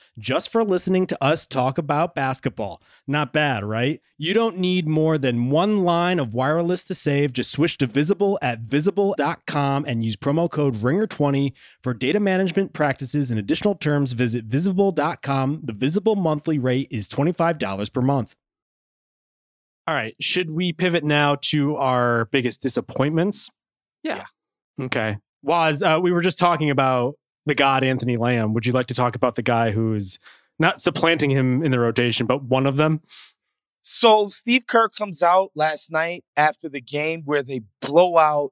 just for listening to us talk about basketball. Not bad, right? You don't need more than one line of wireless to save. Just switch to Visible at visible.com and use promo code RINGER20 for data management practices and additional terms. Visit visible.com. The Visible monthly rate is $25 per month. All right. Should we pivot now to our biggest disappointments? Yeah. Okay. Wos, uh, we were just talking about the god Anthony Lamb. Would you like to talk about the guy who's not supplanting him in the rotation, but one of them? So Steve Kerr comes out last night after the game where they blow out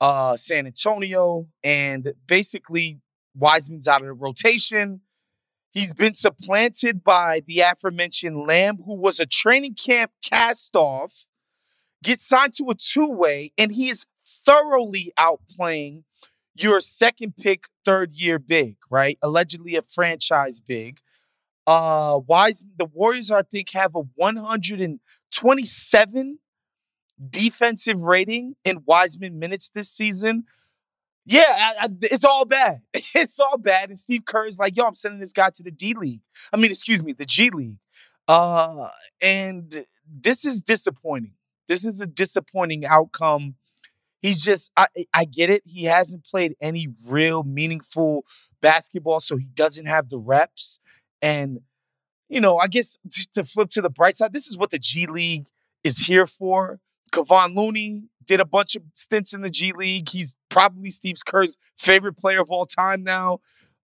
uh, San Antonio, and basically Wiseman's out of the rotation. He's been supplanted by the aforementioned Lamb, who was a training camp cast off, gets signed to a two way, and he is thoroughly outplaying your second pick, third year big, right? Allegedly a franchise big. Uh, Wise, the Warriors, I think, have a 127 defensive rating in Wiseman minutes this season. Yeah, I, I, it's all bad. It's all bad. And Steve Kerr is like, yo, I'm sending this guy to the D League. I mean, excuse me, the G League. Uh, and this is disappointing. This is a disappointing outcome. He's just, I, I get it. He hasn't played any real meaningful basketball, so he doesn't have the reps. And, you know, I guess t- to flip to the bright side, this is what the G League is here for. Kevon Looney did a bunch of stints in the G League. He's probably Steve Kerr's favorite player of all time now.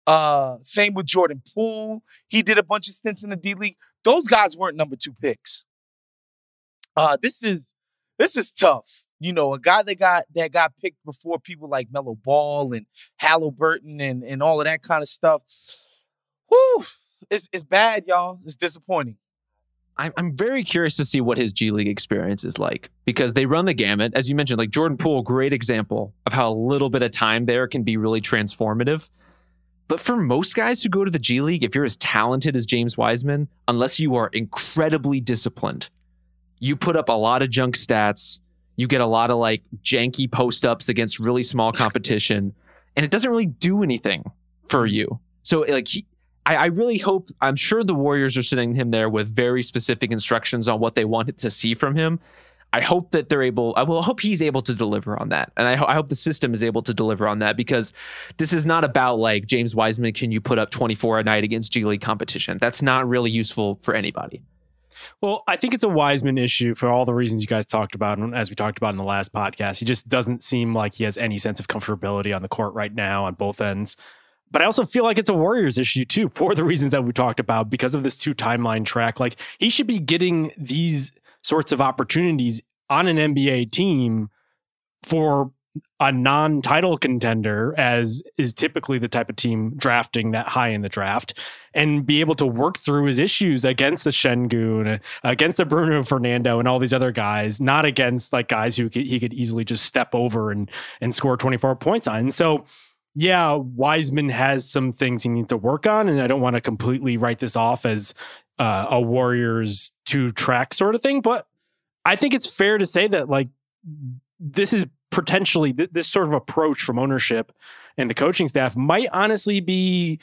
Uh, same with Jordan Poole. He did a bunch of stints in the D League. Those guys weren't number two picks. Uh, this is this is tough. You know, a guy that got that got picked before people like Melo Ball and Halliburton and and all of that kind of stuff. Whew, it's it's bad, y'all. It's disappointing. I'm, I'm very curious to see what his G League experience is like because they run the gamut. As you mentioned, like Jordan Poole, great example of how a little bit of time there can be really transformative. But for most guys who go to the G League, if you're as talented as James Wiseman, unless you are incredibly disciplined, you put up a lot of junk stats. You get a lot of like janky post ups against really small competition, and it doesn't really do anything for mm-hmm. you. So, like, he, I, I really hope, I'm sure the Warriors are sitting him there with very specific instructions on what they want to see from him. I hope that they're able, I will hope he's able to deliver on that. And I, ho- I hope the system is able to deliver on that because this is not about like James Wiseman, can you put up 24 a night against G League competition? That's not really useful for anybody. Well, I think it's a Wiseman issue for all the reasons you guys talked about, and as we talked about in the last podcast. He just doesn't seem like he has any sense of comfortability on the court right now on both ends. But I also feel like it's a Warriors issue too, for the reasons that we talked about, because of this two timeline track. Like he should be getting these sorts of opportunities on an NBA team for a non-title contender as is typically the type of team drafting that high in the draft and be able to work through his issues against the Sengun, against the Bruno Fernando and all these other guys, not against like guys who he could easily just step over and and score 24 points on. And so yeah, Wiseman has some things he needs to work on, and I don't want to completely write this off as uh, a Warriors two track sort of thing, but I think it's fair to say that like this is potentially th- this sort of approach from ownership and the coaching staff might honestly be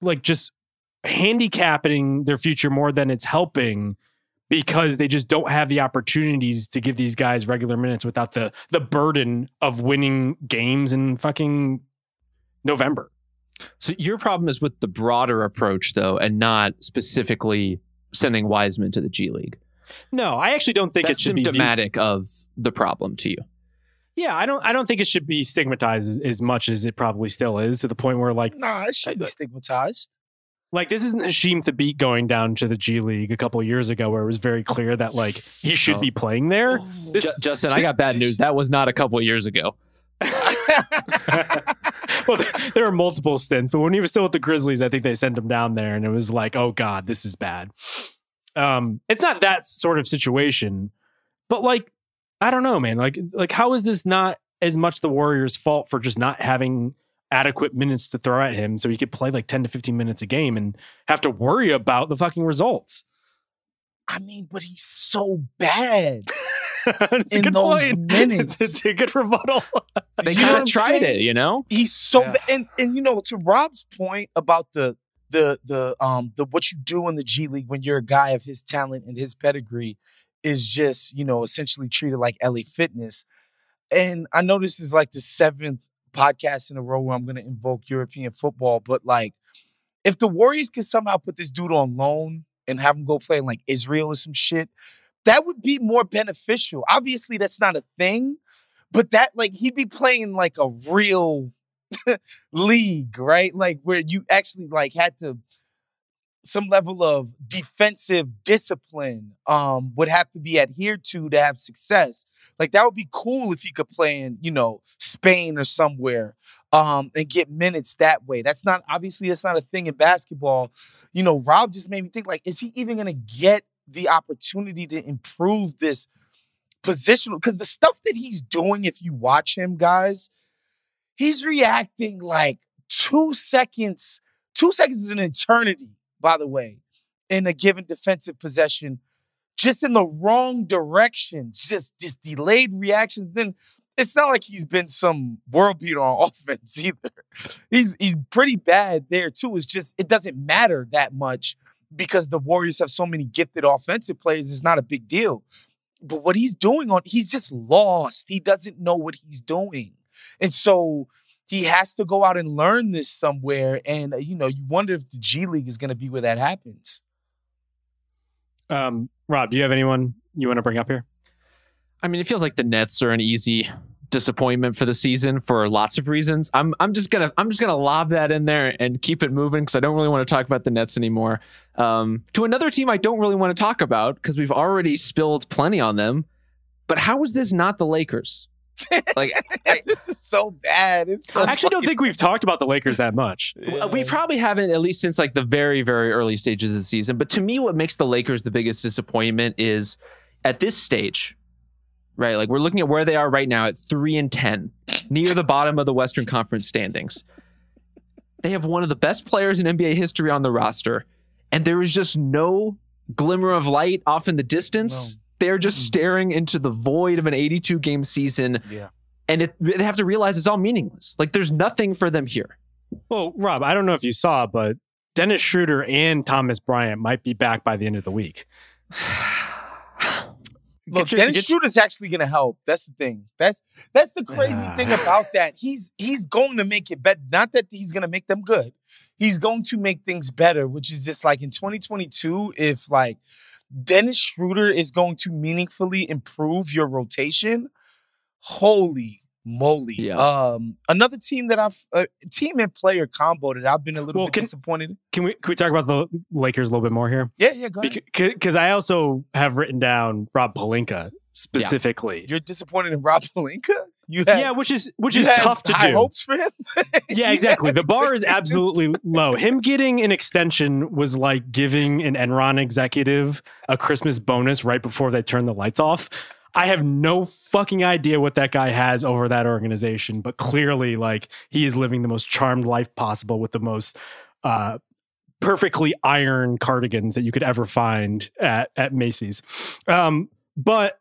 like just handicapping their future more than it's helping because they just don't have the opportunities to give these guys regular minutes without the the burden of winning games in fucking November. So your problem is with the broader approach, though, and not specifically sending Wiseman to the G League. No, I actually don't think That's it should be symptomatic of the problem to you. Yeah, I don't. I don't think it should be stigmatized as, as much as it probably still is, to the point where like, Nah, it should be stigmatized. like this isn't Hasheem Thabeet going down to the G League a couple of years ago, where it was very clear that like he should be playing there. This- Ju- Justin, I got bad news. That was not a couple of years ago. well, there are multiple stints, but when he was still with the Grizzlies, I think they sent him down there, and it was like, oh god, this is bad. Um, it's not that sort of situation, but like, I don't know, man. Like, like how is this not as much the Warriors' fault for just not having adequate minutes to throw at him, so he could play like ten to fifteen minutes a game and have to worry about the fucking results? I mean, but he's so bad. In those point. minutes. it's, a good rebuttal. They kind of tried saying? it, you know? He's so Yeah. and and you know to Rob's point about the the the um the what you do in the G League when you're a guy of his talent and his pedigree is just you know essentially treated like LA Fitness. And I know this is like the seventh podcast in a row where I'm going to invoke European football, but like if the Warriors could somehow put this dude on loan and have him go play in like Israel or some shit, that would be more beneficial. Obviously, that's not a thing, but that like he'd be playing like a real league, right? Like where you actually like had to some level of defensive discipline um would have to be adhered to to have success. Like that would be cool if he could play in, you know, Spain or somewhere um and get minutes that way. That's not obviously that's not a thing in basketball. You know, Rob just made me think like is he even to get the opportunity to improve this positional cuz the stuff that he's doing if you watch him guys, he's reacting like 2 seconds 2 seconds is an eternity by the way in a given defensive possession just in the wrong direction just just delayed reactions then it's not like he's been some world beater on offense either. He's he's pretty bad there too. It's just it doesn't matter that much because the warriors have so many gifted offensive players it's not a big deal. But what he's doing on he's just lost. He doesn't know what he's doing. And so he has to go out and learn this somewhere. And uh, you know, you wonder if the G League is going to be where that happens. Um, Rob, do you have anyone you want to bring up here? I mean, it feels like the Nets are an easy disappointment for the season for lots of reasons. I'm I'm just gonna I'm just gonna lob that in there and keep it moving because I don't really want to talk about the Nets anymore. Um, to another team I don't really want to talk about because we've already spilled plenty on them. But how is this not the Lakers? Like I, this is so bad. It's so I actually don't think we've talked about the Lakers that much. Yeah. we probably haven't at least since like the very very early stages of the season. But to me, what makes the Lakers the biggest disappointment is at this stage, right? Like we're looking at where they are right now at three and ten, near the bottom of the Western Conference standings. They have one of the best players in NBA history on the roster, and there is just no glimmer of light off in the distance. No. They're just Mm. staring into the void of an 82 game season, Yeah. and it, they have to realize it's all meaningless. Like there's nothing for them here. Well, Rob, I don't know if you saw, but Dennis Schroeder and Thomas Bryant might be back by the end of the week. Look, your- Dennis get- Schroeder's actually going to help. That's the thing. That's that's the crazy Ah. thing about that. He's he's going to make it better. Not that he's going to make them good. He's going to make things better, which is just like in 2022 if like Dennis Schroeder is going to meaningfully improve your rotation, holy moly. Yeah. Um another team that I've uh, team and player combo that I've been a little Well, bit can- disappointed. Can we can we talk about the Lakers a little bit more here? Yeah, yeah, go ahead. Because I also have written down Rob Pelinka specifically. You're disappointed in Rob Pelinka? You Yeah, which is which is tough to high do. hopes for him? Yeah, exactly. The bar is absolutely low. Him getting an extension was like giving an Enron executive a Christmas bonus right before they turn the lights off. I have no fucking idea what that guy has over that organization, but clearly, like, he is living the most charmed life possible with the most uh, perfectly iron cardigans that you could ever find at, at Macy's. Um, but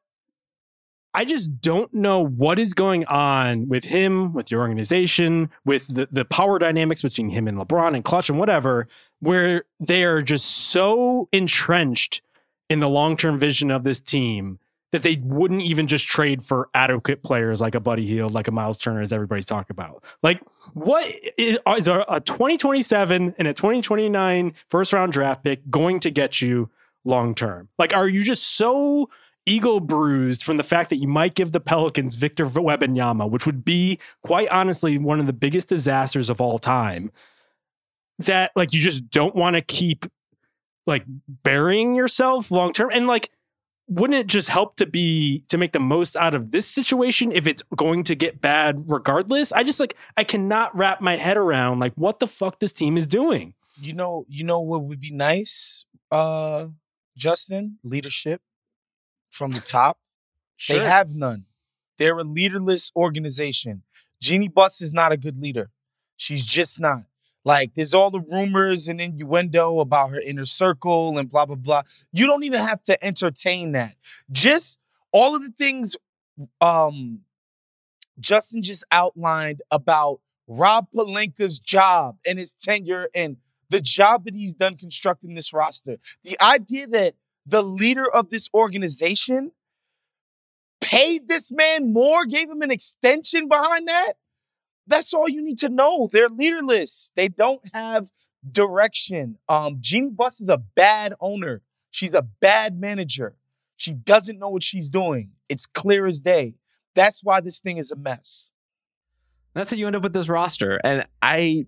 I just don't know what is going on with him, with your organization, with the, the power dynamics between him and LeBron and Klutch and whatever, where they are just so entrenched in the long term vision of this team that they wouldn't even just trade for adequate players like a Buddy Hield, like a Myles Turner, as everybody's talking about. Like, what is, is a 2027 and a 2029 first round draft pick going to get you long term? Like, are you just so ego bruised from the fact that you might give the Pelicans Victor Wembanyama, which would be quite honestly one of the biggest disasters of all time, that like you just don't want to keep like burying yourself long term and like wouldn't it just help to be to make the most out of this situation if it's going to get bad regardless? I just like i cannot wrap my head around like what the fuck this team is doing. You know, you know what would be nice, uh, Justin? Leadership from the top. They have none. They're a leaderless organization. Jeannie Buss is not a good leader. She's just not. Like, there's all the rumors and innuendo about her inner circle and blah, blah, blah. You don't even have to entertain that. Just all of the things um, Justin just outlined about Rob Pelinka's job and his tenure and the job that he's done constructing this roster. The idea that the leader of this organization paid this man more, gave him an extension behind that. That's all you need to know. They're leaderless. They don't have direction. Um, Jeannie Buss is a bad owner. She's a bad manager. She doesn't know what she's doing. It's clear as day. That's why this thing is a mess. That's how you end up with this roster. And I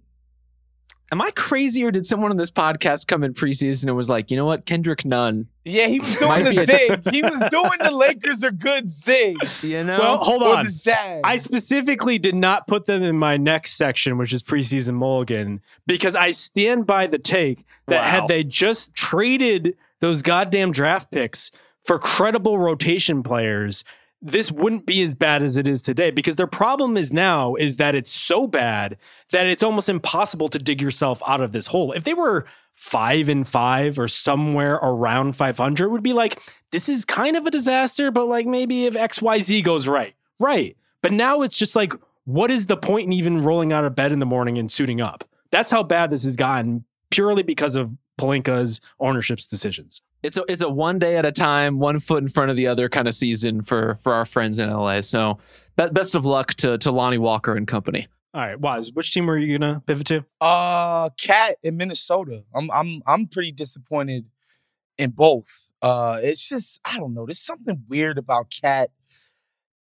am I crazy or did someone on this podcast come in preseason and was like, you know what, Kendrick Nunn, Yeah, he was doing the be zig. He was doing the Lakers are good zig. you know? well hold Or on the zag. I specifically did not put them in my next section, which is preseason mulligan, because I stand by the take that Wow. had they just traded those goddamn draft picks for credible rotation players, this wouldn't be as bad as it is today. Because their problem is now is that it's so bad that it's almost impossible to dig yourself out of this hole. If they were five and five or somewhere around 500, would be like, this is kind of a disaster, but like maybe if XYZ goes right. Right. But now it's just like, what is the point in even rolling out of bed in the morning and suiting up? That's how bad this has gotten purely because of Pelinka's ownership's decisions. it's a it's a one day at a time, one foot in front of the other kind of season for for our friends in LA. So be- best of luck to to Lonnie Walker and company. All right, Wos, which team were you gonna pivot to? Uh, KAT in Minnesota. I'm I'm I'm pretty disappointed in both. Uh, it's just I don't know. There's something weird about KAT.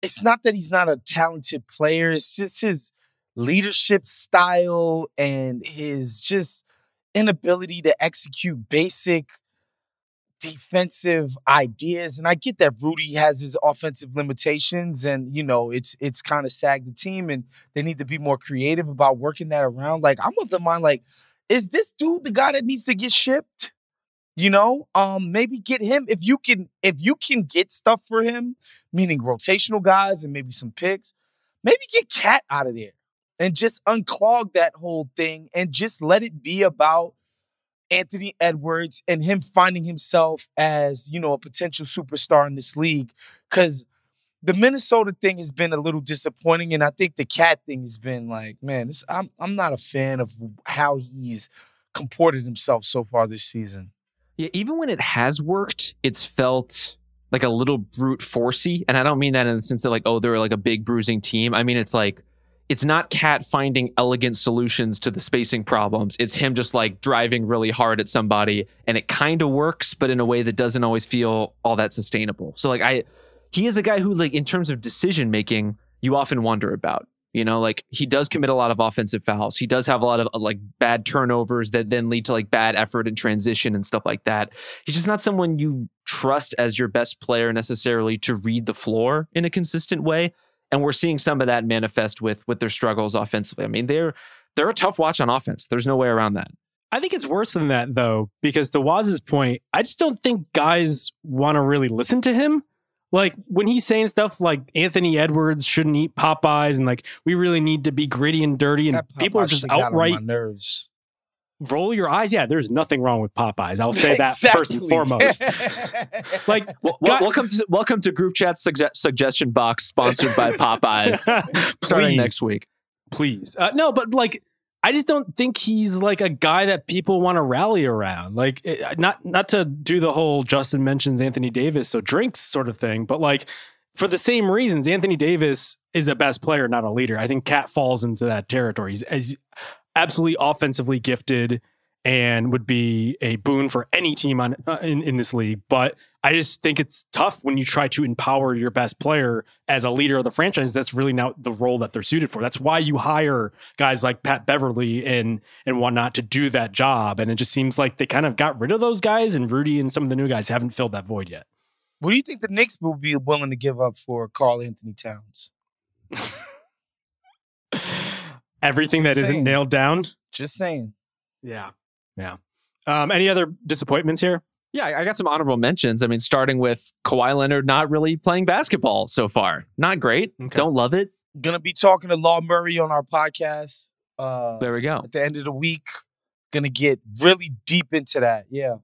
It's not that he's not a talented player. It's just his leadership style and his just inability to execute basic defensive ideas. And I get that Rudy has his offensive limitations and you know it's it's kind of sagged the team and they need to be more creative about working that around. Like I'm of the mind, like, is this dude the guy that needs to get shipped? You know, um, maybe get him if you can if you can get stuff for him, meaning rotational guys and maybe some picks, maybe get KAT out of there and just unclog that whole thing and just let it be about Anthony Edwards and him finding himself as, you know, a potential superstar in this league. Cause the Minnesota thing has been a little disappointing. And I think the KAT thing has been like, man, this, I'm I'm not a fan of how he's comported himself so far this season. Yeah, even when it has worked, it's felt like a little brute forcey. And I don't mean that in the sense that like, oh, they're like a big bruising team. I mean it's like it's not KAT finding elegant solutions to the spacing problems. It's him just like driving really hard at somebody and it kind of works, but in a way that doesn't always feel all that sustainable. So like I he is a guy who like in terms of decision making, you often wonder about. You know, like he does commit a lot of offensive fouls. He does have a lot of like bad turnovers that then lead to like bad effort and transition and stuff like that. He's just not someone you trust as your best player necessarily to read the floor in a consistent way and we're seeing some of that manifest with with their struggles offensively. I mean, they're they're a tough watch on offense. There's no way around that. I think it's worse than that though, because to Wos's point, I just don't think guys want to really listen to him. Like when he's saying stuff like Anthony Edwards shouldn't eat Popeyes and like we really need to be gritty and dirty, and people are just outright nerves. Roll your eyes. Yeah, there's nothing wrong with Popeyes. I'll say that exactly. first and foremost. like, well, God- welcome to welcome to group chat sugge- suggestion box sponsored by Popeyes starting Please. next week. please. Uh, no, but like, I just don't think he's like a guy that people want to rally around. Like, it, not not to do the whole Justin mentions Anthony Davis, so drinks sort of thing, but like for the same reasons, Anthony Davis is a best player, not a leader. I think KAT falls into that territory. He's, he's absolutely offensively gifted and would be a boon for any team on uh, in, in this league. But I just think it's tough when you try to empower your best player as a leader of the franchise. That's really not the role that they're suited for. That's why you hire guys like Pat Beverley and and whatnot to do that job. And it just seems like they kind of got rid of those guys, and Rudy and some of the new guys haven't filled that void yet. What do you think the Knicks will be willing to give up for Karl-Anthony Towns? Everything that Just isn't nailed down. Just saying. Yeah, yeah. Um, any other disappointments here? Yeah, I I got some honorable mentions. I mean, starting with Kawhi Leonard not really playing basketball so far. Not great. Okay. Don't love it. Gonna be talking to Law Murray on our podcast uh, There we go. at the end of the week. Gonna get really deep into that. Yeah.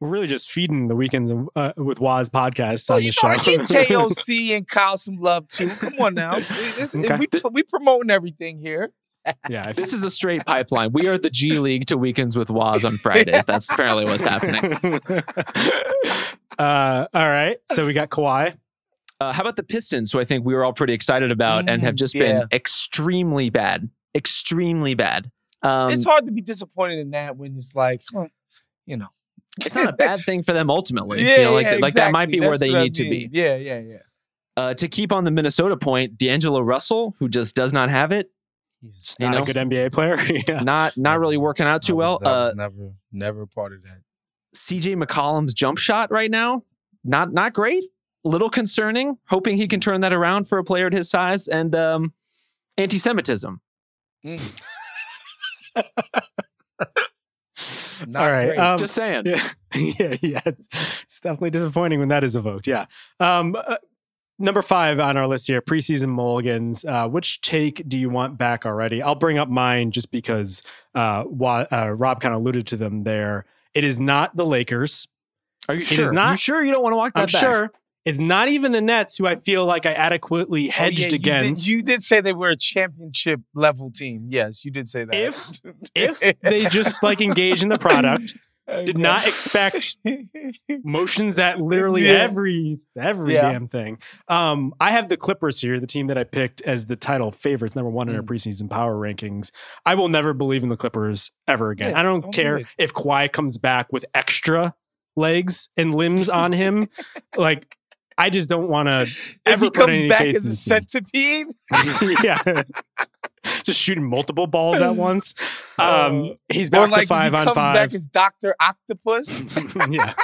We're really just feeding the weekends uh, with Wos podcasts Well, on you the know, I show. give KOC and Kyle some love too. Come on now. It's- Okay. we, we promoting everything here. Yeah, if This is a straight pipeline. We are the G League to weekends with Wos on Fridays. That's apparently what's happening. uh, all right. So we got Kawhi. Uh, how about the Pistons, who I think we were all pretty excited about and have Mm, just yeah. been extremely bad, extremely bad. Um, it's hard to be disappointed in that when it's like, you know. it's not a bad thing for them ultimately. Yeah, you know, like, yeah, like that might exactly. be where they what I need to be. Yeah, yeah, yeah. Uh, to keep on the Minnesota point, D'Angelo Russell, who just does not have it, He's You Not know? a good NBA player. yeah. not not really working out too well. Was Uh, never, never part of that. CJ McCollum's jump shot right now, not not great. Little concerning. Hoping he can turn that around for a player at his size and um, anti-Semitism. Mm. All Not right. great. Um, Just saying. yeah, yeah, yeah. It's definitely disappointing when that is evoked. Yeah. Um, uh, number five on our list here: preseason mulligans. Uh, which take do you want back already? I'll bring up mine just because uh, Wa- uh, Rob kind of alluded to them there. It is not the Lakers. Are you It sure? is not- you sure you don't want to walk that I'm back? sure it's not even the Nets, who I feel like I adequately Oh, hedged yeah, you did- against. You did, say they were a championship level team. Yes, you did say that. If- if they just like engage in the product, Did not expect motions at literally Yeah. every every Yeah. damn thing. Um, I have the Clippers here, the team that I picked as the title favorites, number one in our Mm. preseason power rankings. I will never believe in the Clippers ever again. Yeah, I don't, don't care it. if Kawhi comes back with extra legs and limbs on him. like, I just don't want to if he comes back as a centipede, yeah. Just shooting multiple balls at once. Um, Uh, he's or back like to five he on comes five. back as Doctor Octopus. yeah.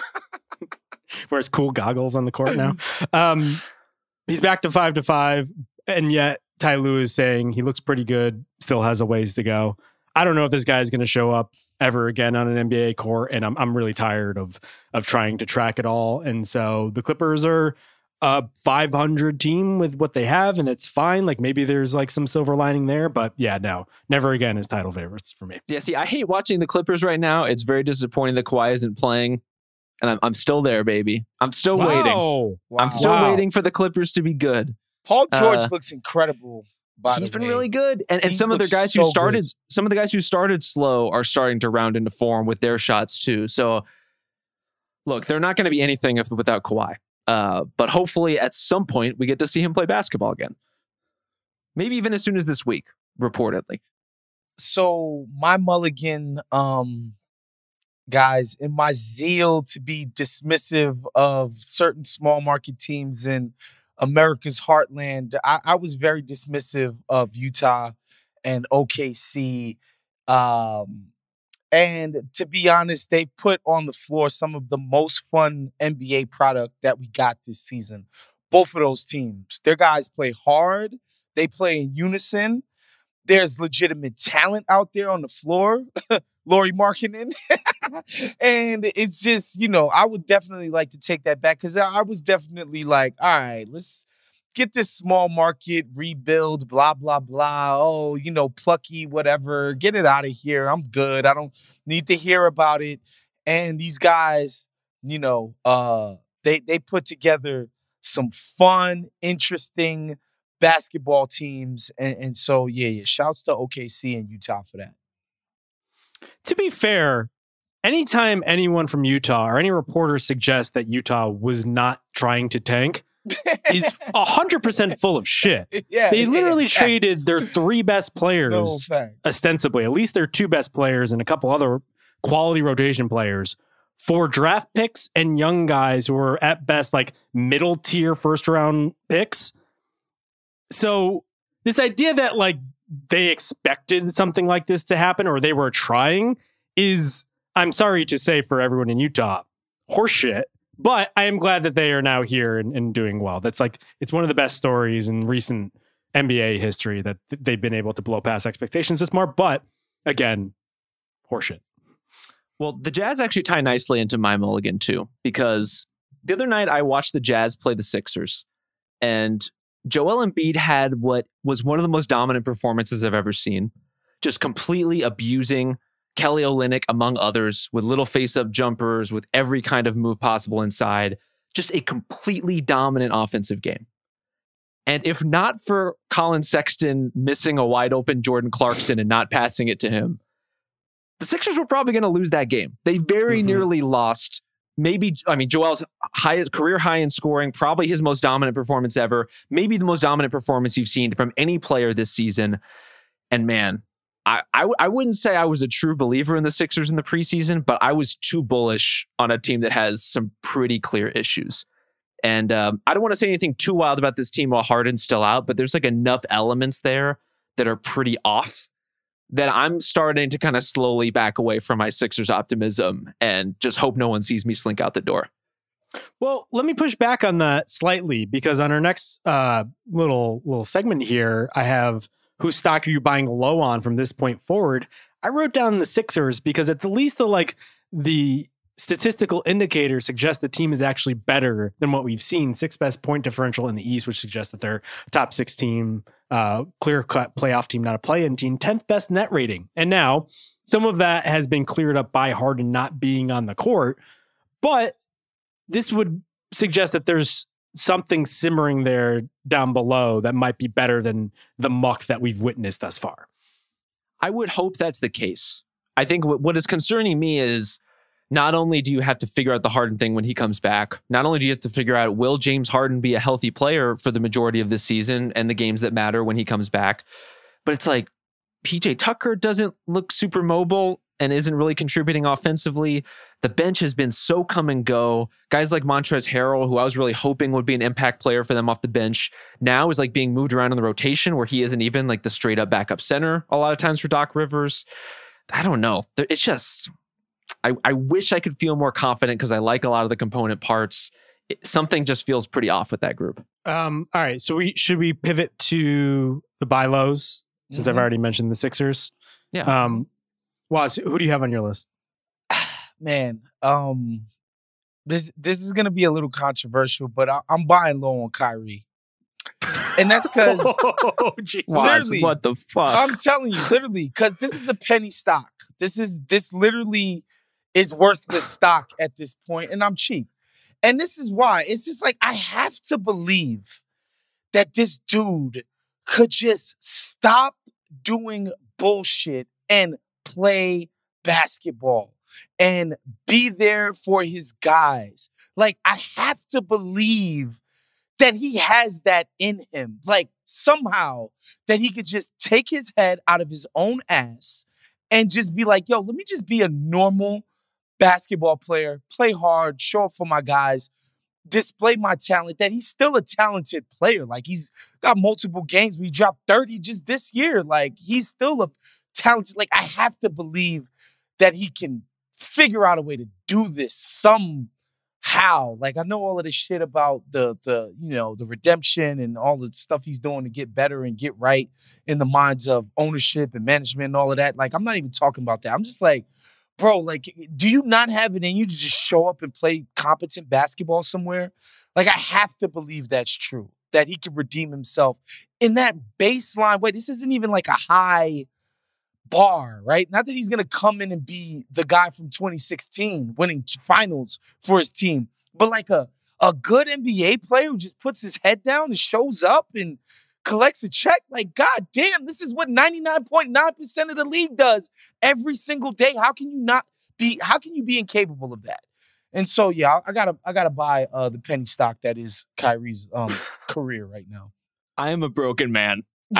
Wears cool goggles on the court now. Um, he's back to five to five, and yet Ty Lue is saying he looks pretty good, still has a ways to go. I don't know if this guy is going to show up ever again on an NBA court, and I'm I'm really tired of of trying to track it all. And so the Clippers are a 500 team with what they have, and it's fine. Like maybe there's like some silver lining there, but yeah, no, never again is title favorites for me. Yeah, see, I hate watching the Clippers right now. It's very disappointing that Kawhi isn't playing. And I'm, I'm still there, baby. I'm still waiting. Wow. I'm still Wow. waiting for the Clippers to be good. Paul George Uh, looks incredible. By He's the been way. really good. And and He some of the guys so who good. started some of the guys who started slow are starting to round into form with their shots too. So look, they're not going to be anything if, without Kawhi. Uh, but hopefully at some point we get to see him play basketball again. Maybe even as soon as this week, reportedly. so my mulligan um guys in my zeal to be dismissive of certain small market teams in america's heartland i, I was very dismissive of utah and okc um and to be honest they put on the floor some of the most fun nba product that we got this season. Both of those teams. Their guys play hard. They play in unison. There's legitimate talent out there on the floor, Lauri Markkanen. and it's just, you know, I would definitely like to take that back because I was definitely like, all right, let's get this small market, rebuild, blah, blah, blah. Oh, you know, plucky, whatever. Get it out of here. I'm good. I don't need to hear about it. And these guys, you know, uh, they they put together some fun, interesting basketball teams. And, and so, yeah, yeah. Shouts to OKC and Utah for that. to be fair, anytime anyone from Utah or any reporter suggests that Utah was not trying to tank is 100% full of shit. yeah, They literally yeah, traded their three best players, no ostensibly, at least their two best players and a couple other quality rotation players for draft picks and young guys who are at best like middle tier first round picks. So this idea that like they expected something like this to happen or they were trying is, I'm sorry to say for everyone in Utah, horseshit. But I am glad that they are now here and, and doing well. That's like it's one of the best stories in recent NBA history that th- they've been able to blow past expectations this more. But again, horseshit. Well, the Jazz actually tie nicely into my mulligan too, because the other night I watched the Jazz play the Sixers, and Joel Embiid had what was one of the most dominant performances I've ever seen, just completely abusing Kelly Olynyk among others with little face-up jumpers, with every kind of move possible inside, just a completely dominant offensive game. And if not for Collin Sexton missing a wide open Jordan Clarkson and not passing it to him, the Sixers were probably going to lose that game. They very Mhm. nearly lost. Maybe, I mean, Joel's highest career high in scoring, probably his most dominant performance ever, maybe the most dominant performance you've seen from any player this season. And man, I, I, I wouldn't say I was a true believer in the Sixers in the preseason, but I was too bullish on a team that has some pretty clear issues. And um, I don't want to say anything too wild about this team while Harden's still out, but there's like enough elements there that are pretty off that I'm starting to kind of slowly back away from my Sixers optimism and just hope no one sees me slink out the door. Well, let me push back on that slightly because on our next uh, little little segment here, I have whose stock are you buying low on from this point forward. I wrote down the Sixers because at the least the like the statistical indicators suggest the team is actually better than what we've seen. Six best point differential in the East, which suggests that they're top six team, uh, clear cut playoff team, not a play in team, 10th best net rating. And now some of that has been cleared up by Harden not being on the court. But this would suggest that there's something simmering there down below that might be better than the muck that we've witnessed thus far. I would hope that's the case. I think what, what is concerning me is not only do you have to figure out the Harden thing when he comes back, not only do you have to figure out will James Harden be a healthy player for the majority of this season and the games that matter when he comes back, but it's like PJ Tucker doesn't look super mobile and isn't really contributing offensively. The bench has been so come and go. Guys like Montrezl Harrell, who I was really hoping would be an impact player for them off the bench, now is like being moved around in the rotation where he isn't even like the straight up backup center a lot of times for Doc Rivers. I don't know. It's just I, I wish I could feel more confident because I like a lot of the component parts. It, something just feels pretty off with that group. Um, all right. So we should we pivot to the buy lows since Mhm. I've already mentioned the Sixers. Yeah. Um, Wos, who do you have on your list? Man, um, this this is gonna be a little controversial, but I, I'm buying low on Kyrie, and that's because oh, literally, what the fuck? I'm telling you, literally, because this is a penny stock. This is this literally is worthless stock at this point, and I'm cheap. And this is why. It's just like I have to believe that this dude could just stop doing bullshit and play basketball and be there for his guys. Like I have to believe that he has that in him. Like somehow that he could just take his head out of his own ass and just be like, yo, let me just be a normal basketball player, play hard, show up for my guys, display my talent. That he's still a talented player. Like he's got multiple games. We dropped 30 just this year. Like he's still a talented, like I have to believe that he can figure out a way to do this somehow. Like I know all of this shit about the the you know the redemption and all the stuff he's doing to get better and get right in the minds of ownership and management and all of that. Like I'm not even talking about that. I'm just like, bro, like do you not have it in you to just show up and play competent basketball somewhere? Like I have to believe that's true. That he can redeem himself in that baseline way. This isn't even like a high bar, right? Not that he's going to come in and be the guy from 2016 winning finals for his team, but like a a good NBA player who just puts his head down and shows up and collects a check. Like, god damn, this is what 99.9% of the league does every single day. How can you not be how can you be incapable of that? And so yeah, I gotta I gotta buy uh the penny stock that is Kyrie's um career right now. I am a broken man.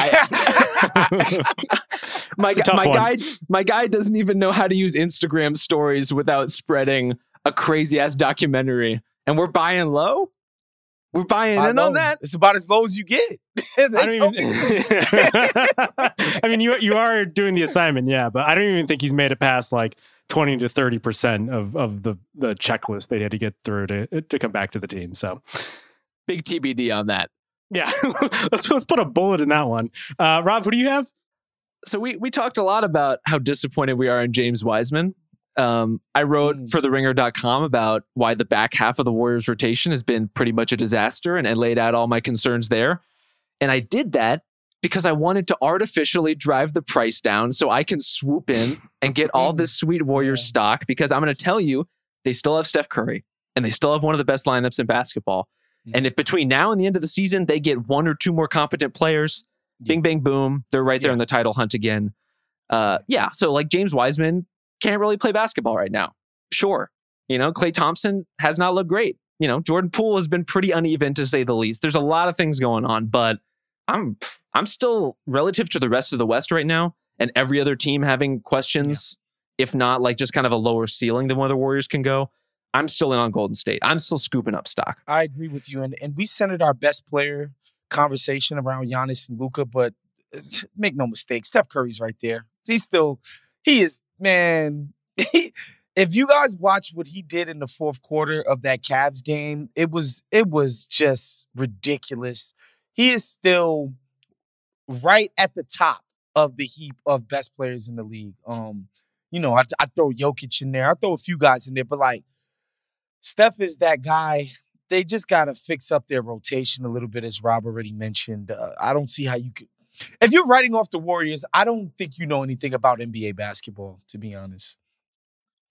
my gu- my one. guy my guy doesn't even know how to use Instagram stories without spreading a crazy ass documentary. And we're buying low? We're buying Buy in on that? It's about as low as you get. I don't even. I mean, you you are doing the assignment, yeah, but I don't even think he's made it past like twenty to thirty percent of of the the checklist they had to get through to to come back to the team. So, Big TBD on that. yeah, let's let's put a bullet in that one. Uh, Rob, who do you have? So we we talked a lot about how disappointed we are in James Wiseman. Um, I wrote Mm. for the ringer.com about why the back half of the Warriors rotation has been pretty much a disaster and, and laid out all my concerns there. And I did that because I wanted to artificially drive the price down so I can swoop in and get all this sweet Warriors Yeah. stock because I'm going to tell you they still have Steph Curry and they still have one of the best lineups in basketball. Yeah. And if between now and the end of the season they get one or two more competent players. Bing bang boom, they're right there Yeah. in the title hunt again. Uh, yeah, so like James Wiseman can't really play basketball right now. Sure, you know Klay Thompson has not looked great. You know Jordan Poole has been pretty uneven to say the least. There's a lot of things going on, but I'm I'm still relative to the rest of the West right now, and every other team having questions, if not like just kind of a lower ceiling than where the Warriors can go. I'm still in on Golden State. I'm still scooping up stock. I agree with you, and and we centered our best player conversation around Giannis and Luka, but make no mistake, Steph Curry's right there. He's still, he is man. If you guys watch what he did in the fourth quarter of that Cavs game, it was it was just ridiculous. He is still right at the top of the heap of best players in the league. Um, you know, I, I throw Jokic in there, I throw a few guys in there, but like Steph is that guy they just got to fix up their rotation a little bit, as Rob already mentioned. Uh, I don't see how you could. If you're writing off the Warriors, I don't think you know anything about NBA basketball, to be honest.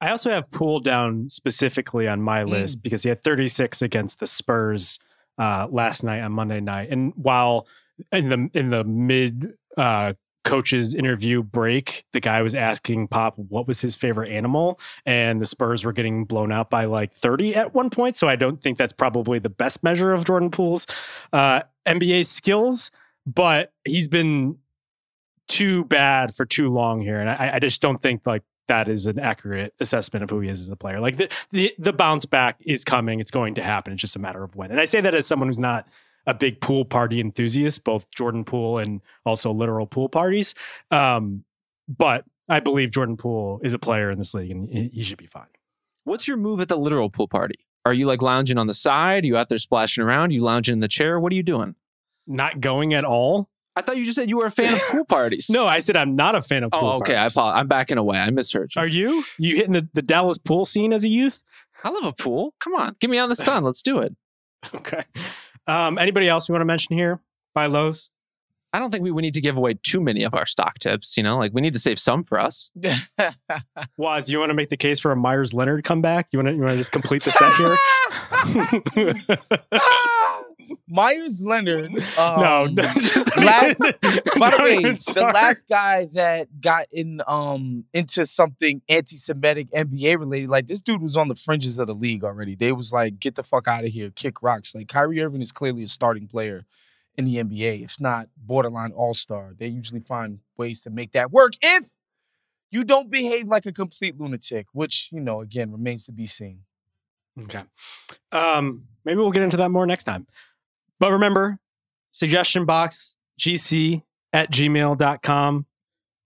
I also have Poole down specifically on my Mm. list because he had 36 against the Spurs uh, last night on Monday night, and while in the in the mid uh, coach's interview break, the guy was asking Pop what was his favorite animal, and the Spurs were getting blown out by like 30 at one point. So I don't think that's probably the best measure of Jordan Poole's uh, NBA skills, but he's been too bad for too long here. And I, I just don't think like that is an accurate assessment of who he is as a player. Like the, the the bounce back is coming. It's going to happen. It's just a matter of when. And I say that as someone who's not a big pool party enthusiast, both Jordan Poole and also literal pool parties. Um, but I believe Jordan Poole is a player in this league and he should be fine. What's your move at the literal pool party? Are you like lounging on the side? Are you out there splashing around? you lounging in the chair? What are you doing? Not going at all. I thought you just said you were a fan of pool parties. No, I said I'm not a fan of pool Oh, okay. I parties. apologize. I'm backing away. I misheard you. Are you? You hitting the, the Dallas pool scene as a youth? I love a pool. Come on. Get me on the sun. Let's do it. Okay. Um, anybody else you want to mention here? Buy lows? I don't think we, we need to give away too many of our stock tips. You know, like we need to save some for us. Wos, you want to make the case for a Meyers Leonard comeback? You want to you want to just complete the set here? Meyers Leonard. no, Um, just, last- By the way, the last guy that got in um into something anti-Semitic NBA related, like this dude was on the fringes of the league already. They was like, get the fuck out of here, kick rocks. Like Kyrie Irving is clearly a starting player in the NBA, if not borderline all-star. They usually find ways to make that work if you don't behave like a complete lunatic, which, you know, again remains to be seen. Okay. Um, maybe we'll get into that more next time. But remember, suggestion box gc at gmail.com.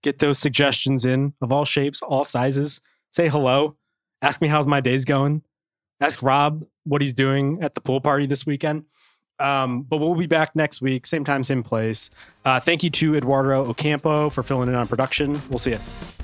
Get those suggestions in of all shapes, all sizes. Say hello. Ask me how's my days going. Ask Rob what he's doing at the pool party this weekend. Um, but we'll be back next week, same time, same place. Uh, thank you to Eduardo Ocampo for filling in on production. We'll see you.